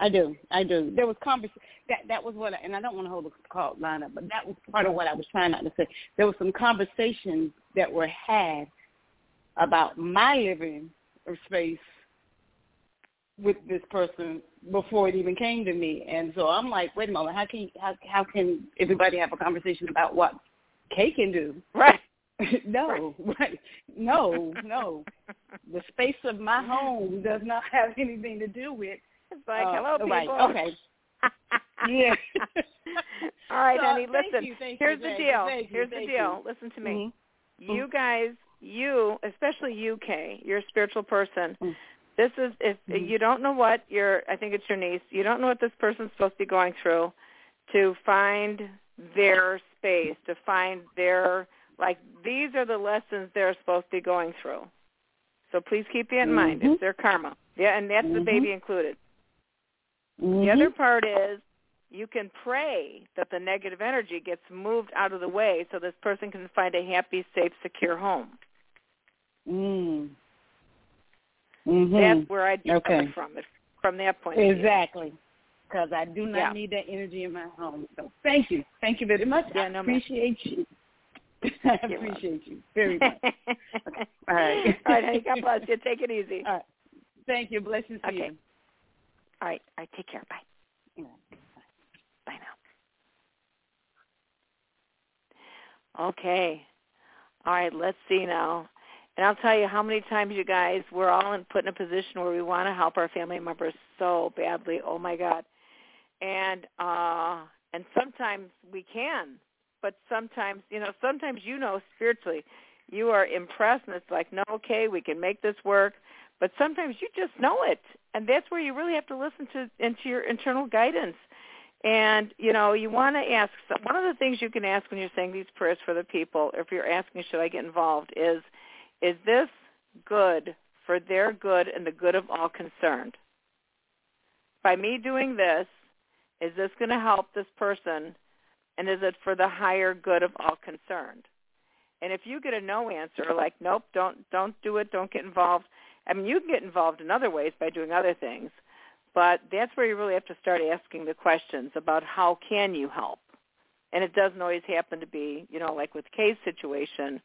Speaker 6: I do. I do. There was conversation that that was what, I, and I don't want to hold the call line up, but that was part of what I was trying not to say. There was some conversations that were had about my living space with this person before it even came to me, and so I'm like, wait a moment, how can how how can everybody have a conversation about what Kay can do?
Speaker 2: Right.
Speaker 6: no, right. No, no. The space of my home does not have anything to do with
Speaker 2: It's like,
Speaker 6: uh,
Speaker 2: hello, people.
Speaker 6: right, okay. Yeah.
Speaker 2: All right,
Speaker 6: So,
Speaker 2: honey. Listen.
Speaker 6: you,
Speaker 2: here's
Speaker 6: you,
Speaker 2: the deal.
Speaker 6: you,
Speaker 2: here's the deal. Listen to me.
Speaker 6: Mhm.
Speaker 2: You guys, you, especially you, Kay, you're a spiritual person.
Speaker 6: Mm.
Speaker 2: This is if
Speaker 6: Mhm.
Speaker 2: you don't know what your I think it's your niece. You don't know what this person's supposed to be going through to find their space, to find their like these are the lessons they're supposed to be going through. So please keep that in mind.
Speaker 6: Mhm.
Speaker 2: It's their karma. Yeah, and that's the
Speaker 6: Mhm.
Speaker 2: baby included. The
Speaker 6: Mhm.
Speaker 2: other part is you can pray that the negative energy gets moved out of the way so this person can find a happy, safe, secure home.
Speaker 6: Mm. Mhm.
Speaker 2: That's where I'd be
Speaker 6: Okay.
Speaker 2: coming from, if, from that point.
Speaker 6: Exactly. Because I do not
Speaker 2: Yeah.
Speaker 6: need that energy in my home. So thank you. Thank you very much.
Speaker 2: Yeah,
Speaker 6: I
Speaker 2: no,
Speaker 6: appreciate you. I appreciate you very much. All right.
Speaker 2: All right, honey. God bless you. Take it easy.
Speaker 6: All right. Thank you. Blessings to
Speaker 2: Okay.
Speaker 6: you.
Speaker 2: All right. All right. Take care. Bye.
Speaker 6: Yeah.
Speaker 2: Bye now. Okay. All right. Let's see now. And I'll tell you how many times you guys we're all in put in a position where we want to help our family members so badly. Oh my God. And uh and sometimes we can, but sometimes you know sometimes you know spiritually you are impressed and it's like no okay we can make this work but sometimes you just know it, and that's where you really have to listen to into your internal guidance. And you know, you want to ask. One of the things you can ask when you're saying these prayers for the people, if you're asking, should I get involved, is, is this good for their good and the good of all concerned? By me doing this, is this going to help this person, and is it for the higher good of all concerned? And if you get a no answer, like nope, don't don't do it, don't get involved. I mean, you can get involved in other ways by doing other things, but that's where you really have to start asking the questions about how can you help. And it doesn't always happen to be, you know, like with Kay's situation,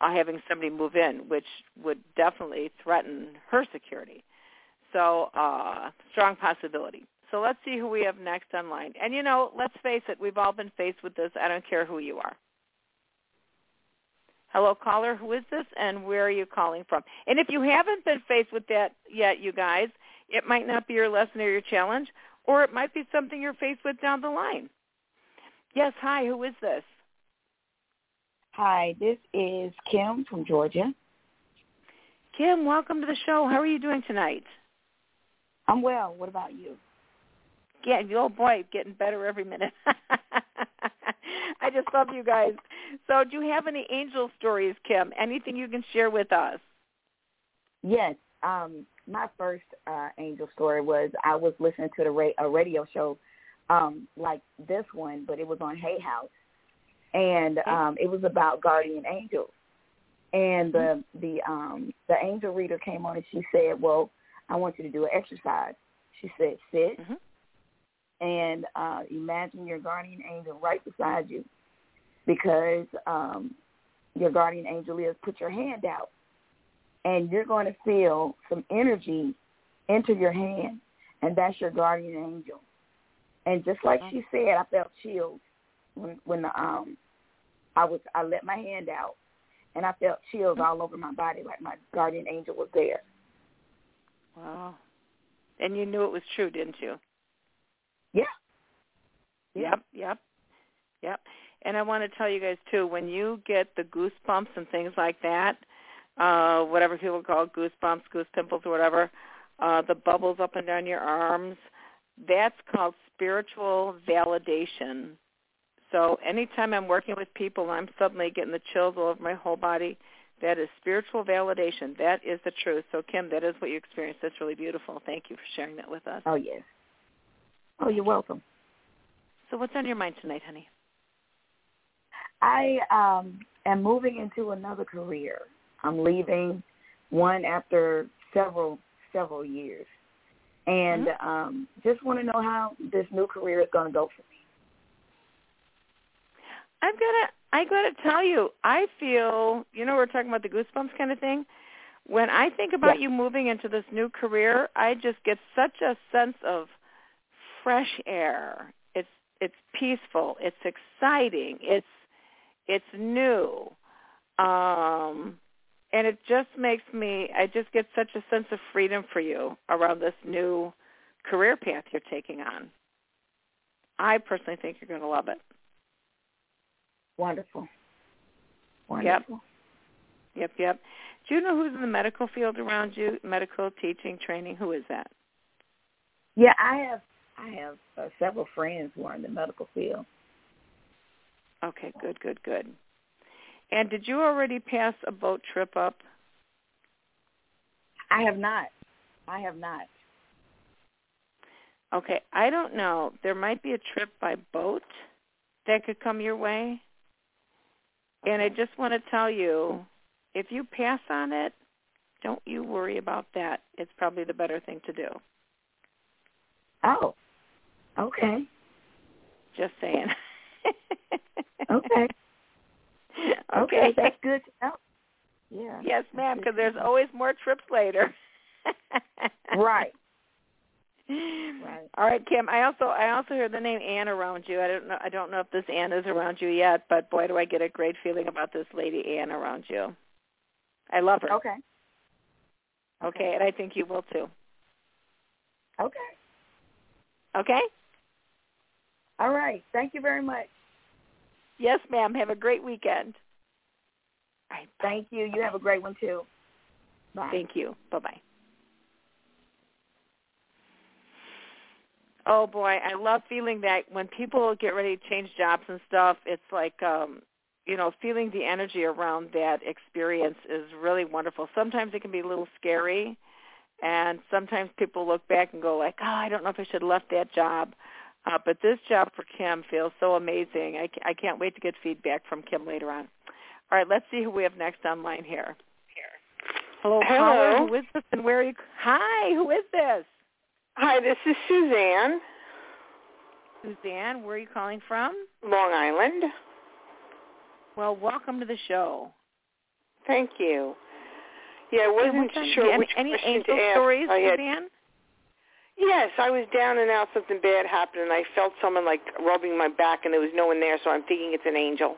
Speaker 2: uh, having somebody move in, which would definitely threaten her security. So, uh, strong possibility. So let's see who we have next online. And you know, let's face it, we've all been faced with this. I don't care who you are. Hello, caller. Who is this, and where are you calling from? And if you haven't been faced with that yet, you guys, it might not be your lesson or your challenge, or it might be something you're faced with down the line. Yes, hi. Who is this?
Speaker 7: Hi, this is Kim from Georgia.
Speaker 2: Kim, welcome to the show. How are you doing tonight?
Speaker 7: I'm well. What about you?
Speaker 2: Yeah, oh boy, getting better every minute. I just love you guys. So do you have any angel stories, Kim? Anything you can share with us?
Speaker 7: Yes. Um, my first uh, angel story was I was listening to the ra- a radio show um, like this one, but it was on Hay House, and um, it was about guardian angels. And the the um, the angel reader came on and she said, "Well, I want you to do an exercise." She said, "Sit." Mm-hmm and uh, imagine your guardian angel right beside you because um, your guardian angel is put your hand out. And you're going to feel some energy enter your hand and that's your guardian angel. And just like she said i felt chills when when the, um i was i let my hand out and i felt chills all over my body like my guardian angel was there.
Speaker 2: Wow. And you knew it was true didn't you. Yep, yep, yep. And I want to tell you guys too, when you get the goosebumps and things like that, uh, whatever people call goosebumps, goose pimples, or whatever, uh, the bubbles up and down your arms, that's called spiritual validation. So anytime I'm working with people and I'm suddenly getting the chills all over my whole body, that is spiritual validation. That is the truth. So Kim, that is what you experienced. That's really beautiful. Thank you for sharing that with us.
Speaker 7: Oh yes. Oh, you're welcome.
Speaker 2: So what's on your mind tonight, honey?
Speaker 7: I um, am moving into another career. I'm leaving one after several several years, and mm-hmm. um, just want to know how this new career is going to go for me.
Speaker 2: I've got to I got to tell you, I feel you know we're talking about the goosebumps kind of thing. When I think about yeah. you moving into this new career, I just get such a sense of fresh air. It's peaceful. It's exciting. It's it's new. Um and it just makes me I just get such a sense of freedom for you around this new career path you're taking on. I personally think you're going to love it.
Speaker 7: Wonderful. Wonderful.
Speaker 2: Yep. Yep, yep. Do you know who's in the medical field around you? Medical teaching, training, who is that?
Speaker 7: Yeah, I have I have uh, several friends who are in the medical field.
Speaker 2: Okay, good, good, good. And did you already pass a boat trip up?
Speaker 7: I have not. I have not.
Speaker 2: Okay, I don't know. There might be a trip by boat that could come your way. And I just want to tell you, if you pass on it, don't you worry about that. It's probably the better thing to do.
Speaker 7: Oh, Okay.
Speaker 2: Just saying.
Speaker 7: okay.
Speaker 2: okay. Okay,
Speaker 7: that's good to know. Yeah.
Speaker 2: Yes, ma'am, because there's always more trips later.
Speaker 7: right.
Speaker 2: Right. All right, Kim. I also I also hear the name Anne around you. I don't know I don't know if this Anne is around you yet, but boy, do I get a great feeling about this lady Anne around you. I love her.
Speaker 7: Okay.
Speaker 2: Okay, okay and I think you will too.
Speaker 7: Okay.
Speaker 2: Okay.
Speaker 7: All right. Thank you very much.
Speaker 2: Yes, ma'am. Have a great weekend.
Speaker 7: All right. Thank you. You have a great one too. Bye.
Speaker 2: Thank you. Bye-bye. Oh boy, I love feeling that when people get ready to change jobs and stuff, it's like um you know, feeling the energy around that experience is really wonderful. Sometimes it can be a little scary and sometimes people look back and go like, "Oh, I don't know if I should have left that job." Uh, but this job for Kim feels so amazing. I, I can't wait to get feedback from Kim later on. All right, let's see who we have next online here. Hello,
Speaker 8: Hello.
Speaker 2: caller. Who is this and where are you? Hi, who is this?
Speaker 8: Hi, this is Suzanne,
Speaker 2: Suzanne. Where are you calling from?
Speaker 8: Long Island.
Speaker 2: Well, welcome to the show.
Speaker 8: Thank you. Yeah, I wasn't sure
Speaker 2: any,
Speaker 8: which
Speaker 2: any
Speaker 8: question
Speaker 2: angel
Speaker 8: to ask.
Speaker 2: stories,
Speaker 8: I had,
Speaker 2: Suzanne?
Speaker 8: Yes, I was down and out. Something bad happened, and I felt someone like rubbing my back, and there was no one there, so I'm thinking it's an angel.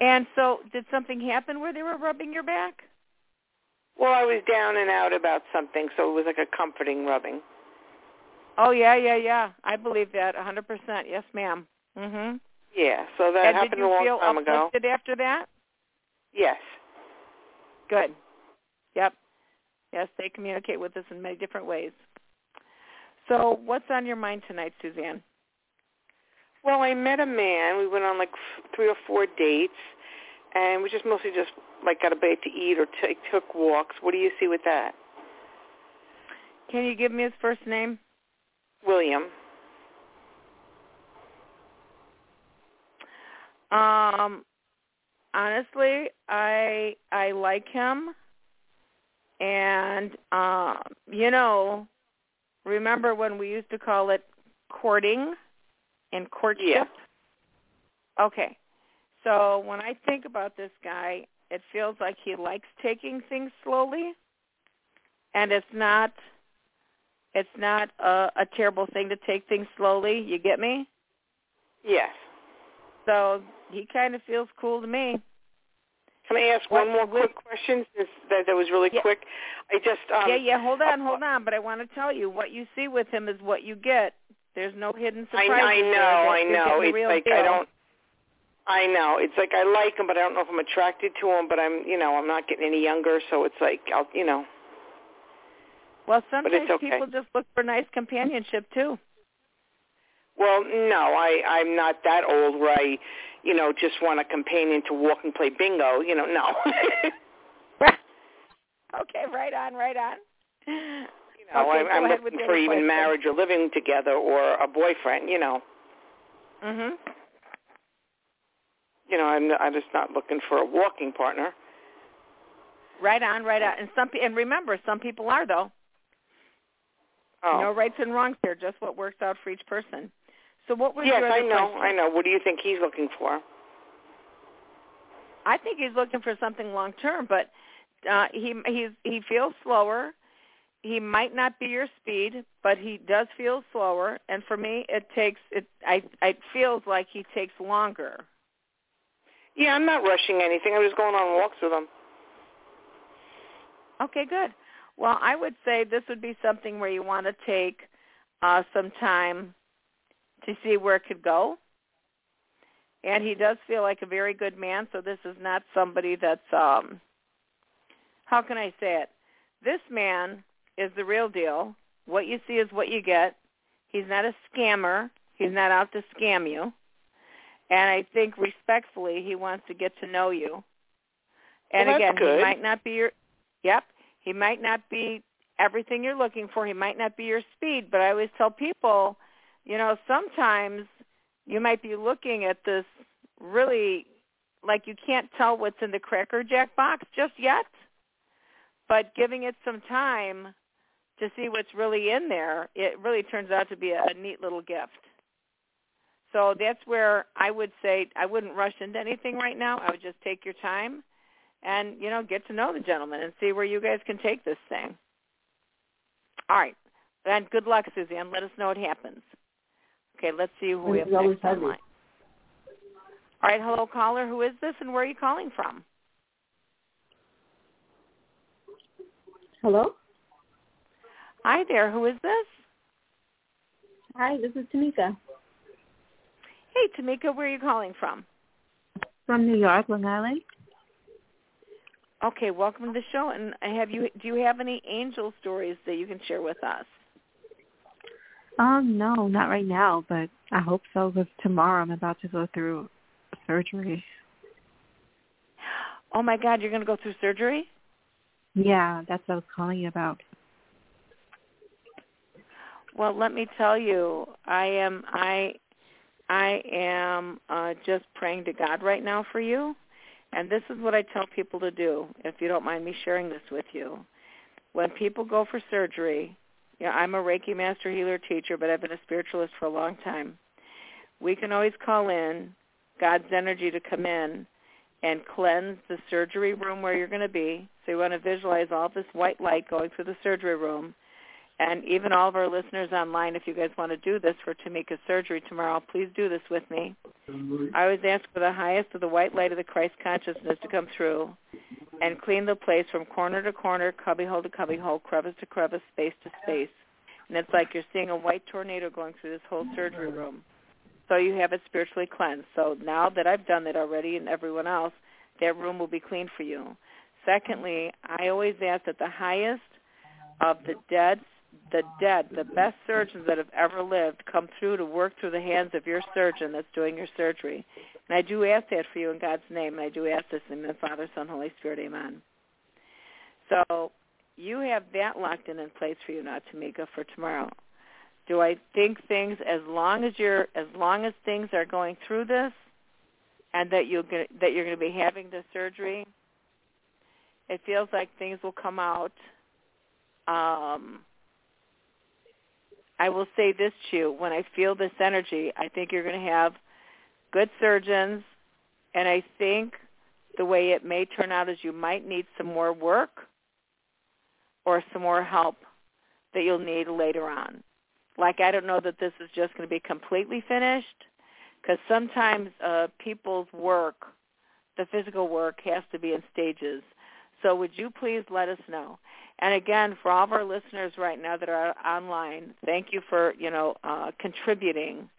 Speaker 2: And so, did something happen where they were rubbing your back?
Speaker 8: Well, I was down and out about something, so it was like a comforting rubbing.
Speaker 2: Oh yeah, yeah, yeah. I believe that a 100%. Yes, ma'am. Mhm.
Speaker 8: Yeah, so that
Speaker 2: and
Speaker 8: happened a long
Speaker 2: feel
Speaker 8: time ago.
Speaker 2: Did you uplifted after that?
Speaker 8: Yes.
Speaker 2: Good. Yep. Yes, they communicate with us in many different ways. So, what's on your mind tonight, Suzanne?
Speaker 8: Well, I met a man. We went on like three or four dates, and we just mostly just like got a bite to eat or t- took walks. What do you see with that,
Speaker 2: Can you give me his first name?
Speaker 8: William?
Speaker 2: Um, honestly, I I like him, and um, you know, remember when we used to call it courting and courtship? Okay, so when I think about this guy, it feels like he likes taking things slowly, and it's not it's not a, a terrible thing to take things slowly. You get me?
Speaker 8: Yes.
Speaker 2: So he kind of feels cool to me.
Speaker 8: Can I ask one more quick question? Since that, that was really
Speaker 2: Yeah.
Speaker 8: quick. I just um,
Speaker 2: yeah, yeah. Hold on, hold on. But I want to tell you, what you see with him is what you get. There's no hidden
Speaker 8: I,
Speaker 2: surprises.
Speaker 8: I know, I
Speaker 2: you're
Speaker 8: know. It's like
Speaker 2: deal.
Speaker 8: I don't. I know. It's like I like him, but I don't know if I'm attracted to him. But I'm, you know, I'm not getting any younger, so it's like I'll, you know.
Speaker 2: Well, sometimes
Speaker 8: okay.
Speaker 2: people just look for nice companionship too.
Speaker 8: Well, no, I I'm not that old where I, you know, just want a companion to walk and play bingo. You know, no.
Speaker 2: okay, right on, right on.
Speaker 8: you know,
Speaker 2: Okay,
Speaker 8: I'm, I'm looking for even
Speaker 2: question.
Speaker 8: marriage or living together or a boyfriend. You know,
Speaker 2: Mhm.
Speaker 8: you know, I'm I'm just not looking for a walking partner.
Speaker 2: Right on, right on. And some pe- and remember, some people are though.
Speaker 8: Oh.
Speaker 2: No rights and wrongs here, just what works out for each person. So what was
Speaker 8: yes,
Speaker 2: your
Speaker 8: I know,
Speaker 2: question?
Speaker 8: I know. What do you think he's looking for?
Speaker 2: I think he's looking for something long term, but uh, he he's he feels slower. He might not be your speed, but he does feel slower. And for me, it takes it. I it feels like he takes longer.
Speaker 8: Yeah, I'm not rushing anything. I'm just going on walks with him.
Speaker 2: Okay, good. Well, I would say this would be something where you want to take uh, some time to see where it could go. And he does feel like a very good man, so this is not somebody that's um how can I say it? This man is the real deal. What you see is what you get. He's not a scammer. He's not out to scam you. And I think respectfully he wants to get to know you. And
Speaker 8: Well,
Speaker 2: again,
Speaker 8: good.
Speaker 2: he might not be your Yep. He might not be everything you're looking for. He might not be your speed, but I always tell people, you know, sometimes you might be looking at this really like you can't tell what's in the cracker jack box just yet, but giving it some time to see what's really in there, it really turns out to be a, neat little gift. So that's where I would say I wouldn't rush into anything right now. I would just take your time and, you know, get to know the gentleman and see where you guys can take this thing. All right. Then good luck, Suzanne. Let us know what happens. Okay, let's see who we have next online. All right, hello caller. Who is this and where are you calling from?
Speaker 9: Hello?
Speaker 2: Hi there. Who is this?
Speaker 9: Hi, this is Tamika
Speaker 2: Hey, Tamika, where are you calling from?
Speaker 9: from New York, Long Island.
Speaker 2: Okay, welcome to the show. And have you do you have any angel stories that you can share with us?
Speaker 9: Um, no, not right now, but I hope so because tomorrow I'm about to go through surgery.
Speaker 2: Oh my God, you're going to go through surgery?
Speaker 9: Yeah, that's what I was calling you about.
Speaker 2: Well, let me tell you, I am I I am uh, just praying to God right now for you. And this is what I tell people to do, if you don't mind me sharing this with you. When people go for surgery, know, I'm a Reiki master healer teacher, but I've been a spiritualist for a long time. We can always call in God's energy to come in and cleanse the surgery room where you're going to be. So you want to visualize all this white light going through the surgery room and even all of our listeners online, if you guys want to do this for Tamika's surgery tomorrow, please do this with me. I always ask for the highest of the white light of the Christ consciousness to come through and clean the place from corner to corner, cubbyhole to cubbyhole, crevice to crevice, space to space. And it's like you're seeing a white tornado going through this whole surgery room. So you have it spiritually cleansed. So now that I've done that already and everyone else, that room will be clean for you. Secondly, I always ask that the highest of the dead the dead, the best surgeons that have ever lived, come through to work through the hands of your surgeon that's doing your surgery. And I do ask that for you in God's name, and I do ask this in the Father, Son, Holy Spirit, Amen. So you have that locked in in place for you now, Tamika, for tomorrow. Do I think things as long as you're as long as things are going through this, and that you that you're going to be having the surgery? It feels like things will come out. Um, I will say this to you. When I feel this energy, I think you're going to have good surgeons, and I think the way it may turn out is you might need some more work or some more help that you'll need later on. Like I don't know that this is just going to be completely finished because sometimes uh, people's work, the physical work, has to be in stages. So would you please let us know? And again, for all of our listeners right now that are online, thank you for you know uh, contributing,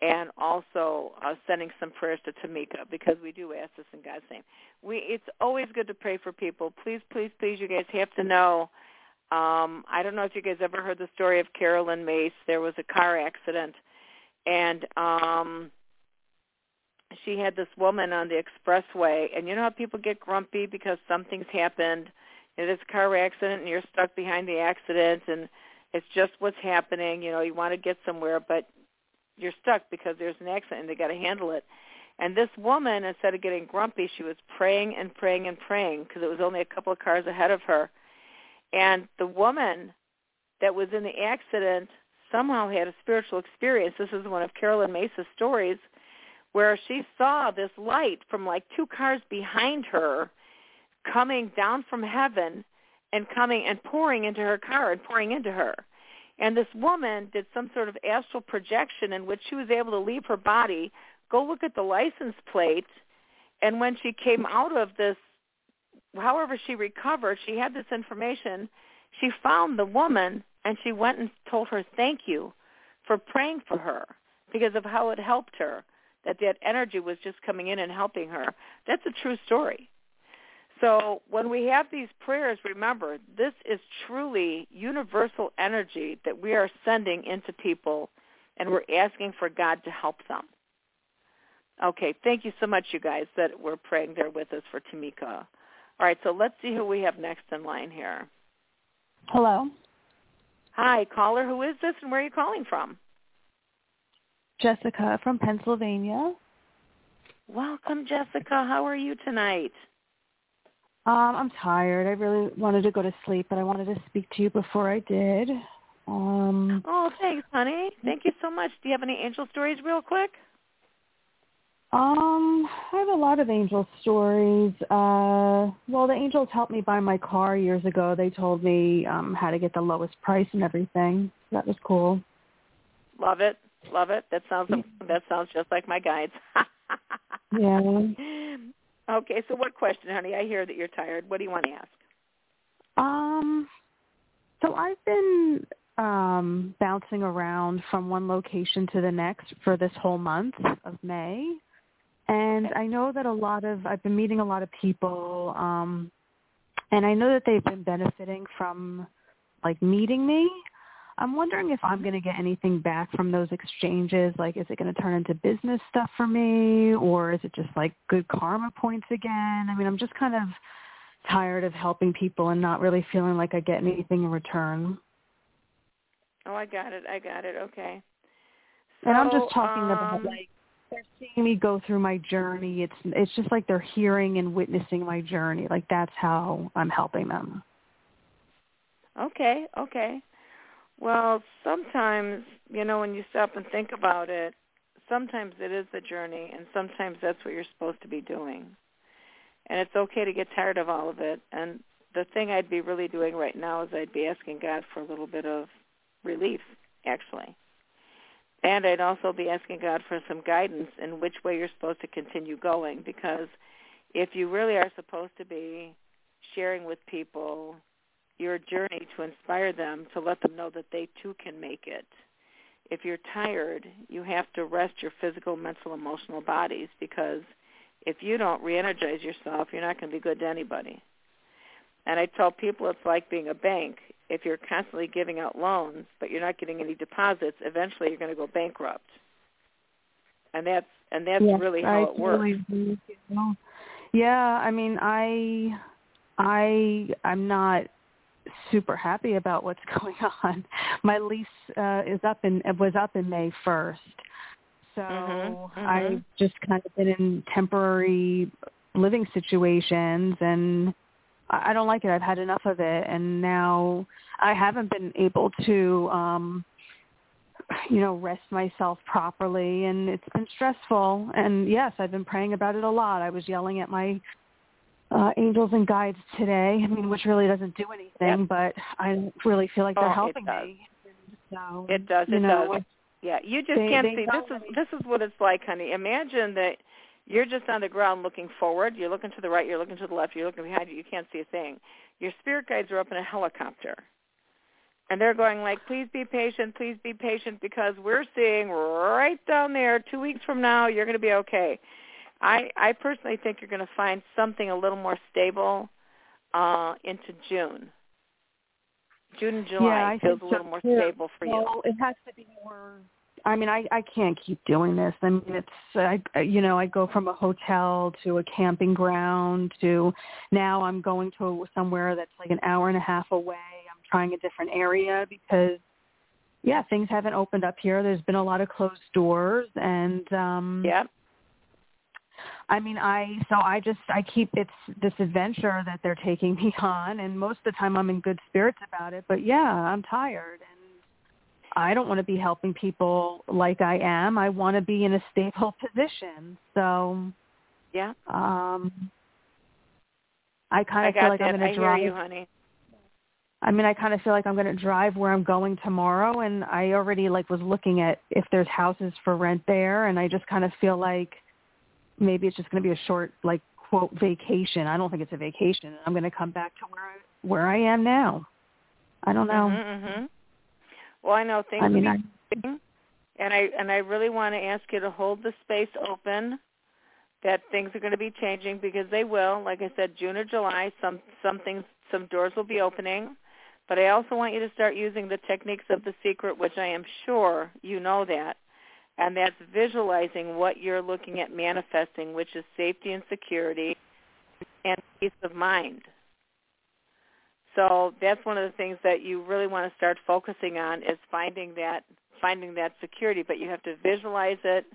Speaker 2: and also uh, sending some prayers to Tamika because we do ask this in God's name. We it's always good to pray for people. Please, please, please, you guys have to know. Um, I don't know if you guys ever heard the story of Caroline Myss. There was a car accident, and um, she had this woman on the expressway. And you know how people get grumpy because something's happened it is a car accident and you're stuck behind the accident and it's just what's happening. You know, you want to get somewhere, but you're stuck because there's an accident and they got to handle it. And this woman, instead of getting grumpy, she was praying and praying and praying because it was only a couple of cars ahead of her. And the woman that was in the accident somehow had a spiritual experience. This is one of Caroline Myss's stories where she saw this light from like two cars behind her coming down from heaven and coming and pouring into her car and pouring into her. And this woman did some sort of astral projection in which she was able to leave her body, go look at the license plate, and when she came out of this, however she recovered, she had this information. She found the woman and she went and told her thank you for praying for her because of how it helped her, that that energy was just coming in and helping her. That's a true story. So when we have these prayers, remember, this is truly universal energy that we are sending into people, and we're asking for God to help them. Okay, thank you so much, you guys, that were praying there with us for Tamika. All right, so let's see who we have next in line here.
Speaker 10: Hello.
Speaker 2: Hi, caller. Who is this, and where are you calling from?
Speaker 10: Jessica from Pennsylvania.
Speaker 2: Welcome, Jessica. How are you tonight?
Speaker 10: Um, I'm tired. I really wanted to go to sleep, but I wanted to speak to you before I did. Um,
Speaker 2: oh, thanks, honey. Thank you so much. Do you have any angel stories real quick?
Speaker 10: Um, I have a lot of angel stories. Uh, well, the angels helped me buy my car years ago. They told me um how to get the lowest price and everything. That was cool.
Speaker 2: Love it. Love it. That sounds that sounds just like my guides.
Speaker 10: yeah.
Speaker 2: Okay, so what question, honey? I hear that you're tired. What do you want to ask?
Speaker 10: Um, so I've been um, bouncing around from one location to the next for this whole month of May. And I know that a lot of I've been meeting a lot of people um and I know that they've been benefiting from like meeting me. I'm wondering if I'm going to get anything back from those exchanges. Like, is it going to turn into business stuff for me, or is it just like good karma points again? I mean, I'm just kind of tired of helping people and not really feeling like I get anything in return.
Speaker 2: Oh, I got it. I got it. Okay.
Speaker 10: So, and I'm just talking
Speaker 2: um,
Speaker 10: about like they're seeing me go through my journey. It's it's just like they're hearing and witnessing my journey. Like that's how I'm helping them.
Speaker 2: Okay, okay. Well, sometimes, you know, when you stop and think about it, sometimes it is the journey and sometimes that's what you're supposed to be doing. And it's okay to get tired of all of it. And the thing I'd be really doing right now is I'd be asking God for a little bit of relief, actually. And I'd also be asking God for some guidance in which way you're supposed to continue going because if you really are supposed to be sharing with people your journey to inspire them, to let them know that they too can make it. If you're tired, you have to rest your physical, mental, emotional bodies because if you don't re-energize yourself, you're not going to be good to anybody. And I tell people it's like being a bank. If you're constantly giving out loans, but you're not getting any deposits, eventually you're going to go bankrupt. And that's and that's
Speaker 10: yes,
Speaker 2: really how
Speaker 10: I
Speaker 2: it works.
Speaker 10: Really yeah, I mean, I I I'm not super happy about what's going on. My lease uh, is up in was up in May first, so
Speaker 2: mm-hmm, mm-hmm.
Speaker 10: I've just kind of been in temporary living situations, and I don't like it. I've had enough of it, and now I haven't been able to. um you know rest myself properly and it's been stressful and yes i've been praying about it a lot i was yelling at my uh, angels and guides today. I mean, which really doesn't do anything,
Speaker 2: yep.
Speaker 10: but I really feel like they're
Speaker 2: oh,
Speaker 10: helping
Speaker 2: me.
Speaker 10: So,
Speaker 2: it does. It
Speaker 10: know,
Speaker 2: does. Yeah, you just
Speaker 10: they,
Speaker 2: can't
Speaker 10: they
Speaker 2: see. This is this is what it's like, honey. Imagine that you're just on the ground looking forward. You're looking to the right. You're looking to the left. You're looking behind you. You can't see a thing. Your spirit guides are up in a helicopter, and they're going like, "Please be patient. Please be patient, because we're seeing right down there. Two weeks from now, you're going to be okay." I I personally think you're going to find something a little more stable uh, into June. June and July
Speaker 10: yeah, I
Speaker 2: feels a little
Speaker 10: so
Speaker 2: more
Speaker 10: too.
Speaker 2: stable for
Speaker 10: well,
Speaker 2: you.
Speaker 10: Well, it has to be more. I mean, I I can't keep doing this. I mean, it's I you know I go from a hotel to a camping ground to now I'm going to somewhere that's like an hour and a half away. I'm trying a different area because yeah, things haven't opened up here. There's been a lot of closed doors and um
Speaker 2: yeah
Speaker 10: I mean, I so I just I keep it's this adventure that they're taking me on, and most of the time I'm in good spirits about it. But yeah, I'm tired, and I don't want to be helping people like I am. I want to be in a stable position. So
Speaker 2: yeah,
Speaker 10: um, I kind
Speaker 2: I
Speaker 10: of feel like
Speaker 2: that.
Speaker 10: I'm going
Speaker 2: to
Speaker 10: drive.
Speaker 2: you, honey.
Speaker 10: I mean, I kind of feel like I'm going to drive where I'm going tomorrow, and I already like was looking at if there's houses for rent there, and I just kind of feel like maybe it's just going to be a short like quote vacation. I don't think it's a vacation. I'm going to come back to where I where I am now. I don't know.
Speaker 2: Mm-hmm, mm-hmm. Well, I know things
Speaker 10: I mean,
Speaker 2: are
Speaker 10: I,
Speaker 2: and I and I really want to ask you to hold the space open that things are going to be changing because they will. Like I said, June or July, some some things, some doors will be opening. But I also want you to start using the techniques of the secret, which I am sure you know that, and that's visualizing what you're looking at manifesting, which is safety and security and peace of mind. So that's one of the things that you really want to start focusing on is finding that finding that security, but you have to visualize it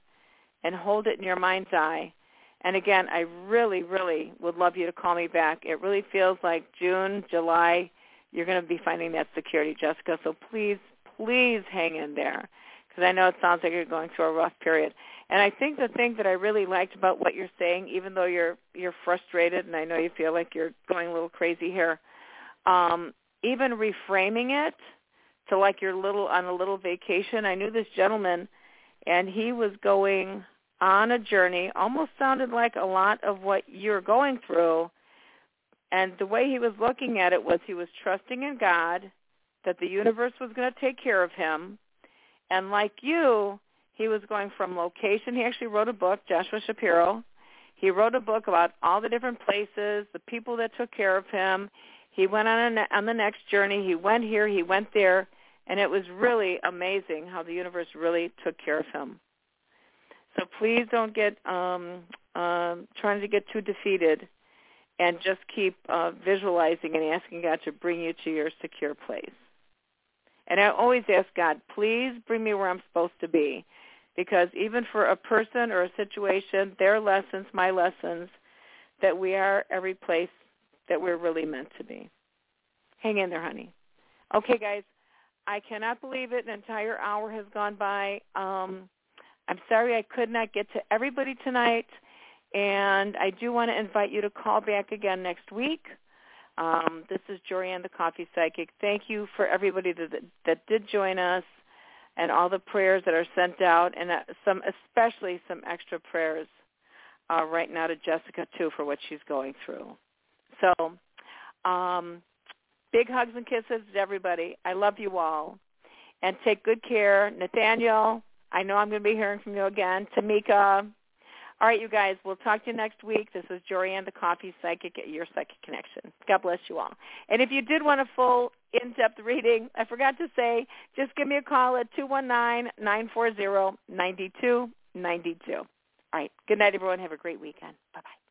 Speaker 2: and hold it in your mind's eye. And again, I really, really would love you to call me back. It really feels like June, July, you're going to be finding that security, Jessica. So please, please hang in there because I know it sounds like you're going through a rough period. And I think the thing that I really liked about what you're saying, even though you're you're frustrated and I know you feel like you're going a little crazy here, um, even reframing it to like you're little on a little vacation. I knew this gentleman, and he was going on a journey. Almost sounded like a lot of what you're going through. And the way he was looking at it was he was trusting in God that the universe was going to take care of him and like you, he was going from location. He actually wrote a book, Joshua Shapiro. He wrote a book about all the different places, the people that took care of him. He went on a, on the next journey. He went here. He went there. And it was really amazing how the universe really took care of him. So please don't get um, um, trying to get too defeated, and just keep uh, visualizing and asking God to bring you to your secure place. And I always ask God, please bring me where I'm supposed to be, because even for a person or a situation, their lessons, my lessons, that we are every place that we're really meant to be. Hang in there, honey. Okay, guys. I cannot believe it. An entire hour has gone by. Um, I'm sorry I could not get to everybody tonight, and I do want to invite you to call back again next week. Um, this is Jorianne, the Coffee Psychic. Thank you for everybody that, that did join us and all the prayers that are sent out, and uh, some, especially some extra prayers uh, right now to Jessica too for what she's going through. So, um, big hugs and kisses to everybody. I love you all, and take good care, Nathaniel. I know I'm going to be hearing from you again. Tamika. All right, you guys, we'll talk to you next week. This is Jorianne, the Coffee Psychic at Your Psychic Connection. God bless you all. And if you did want a full in-depth reading, I forgot to say, just give me a call at 219-940-9292. All right. Good night, everyone. Have a great weekend. Bye-bye.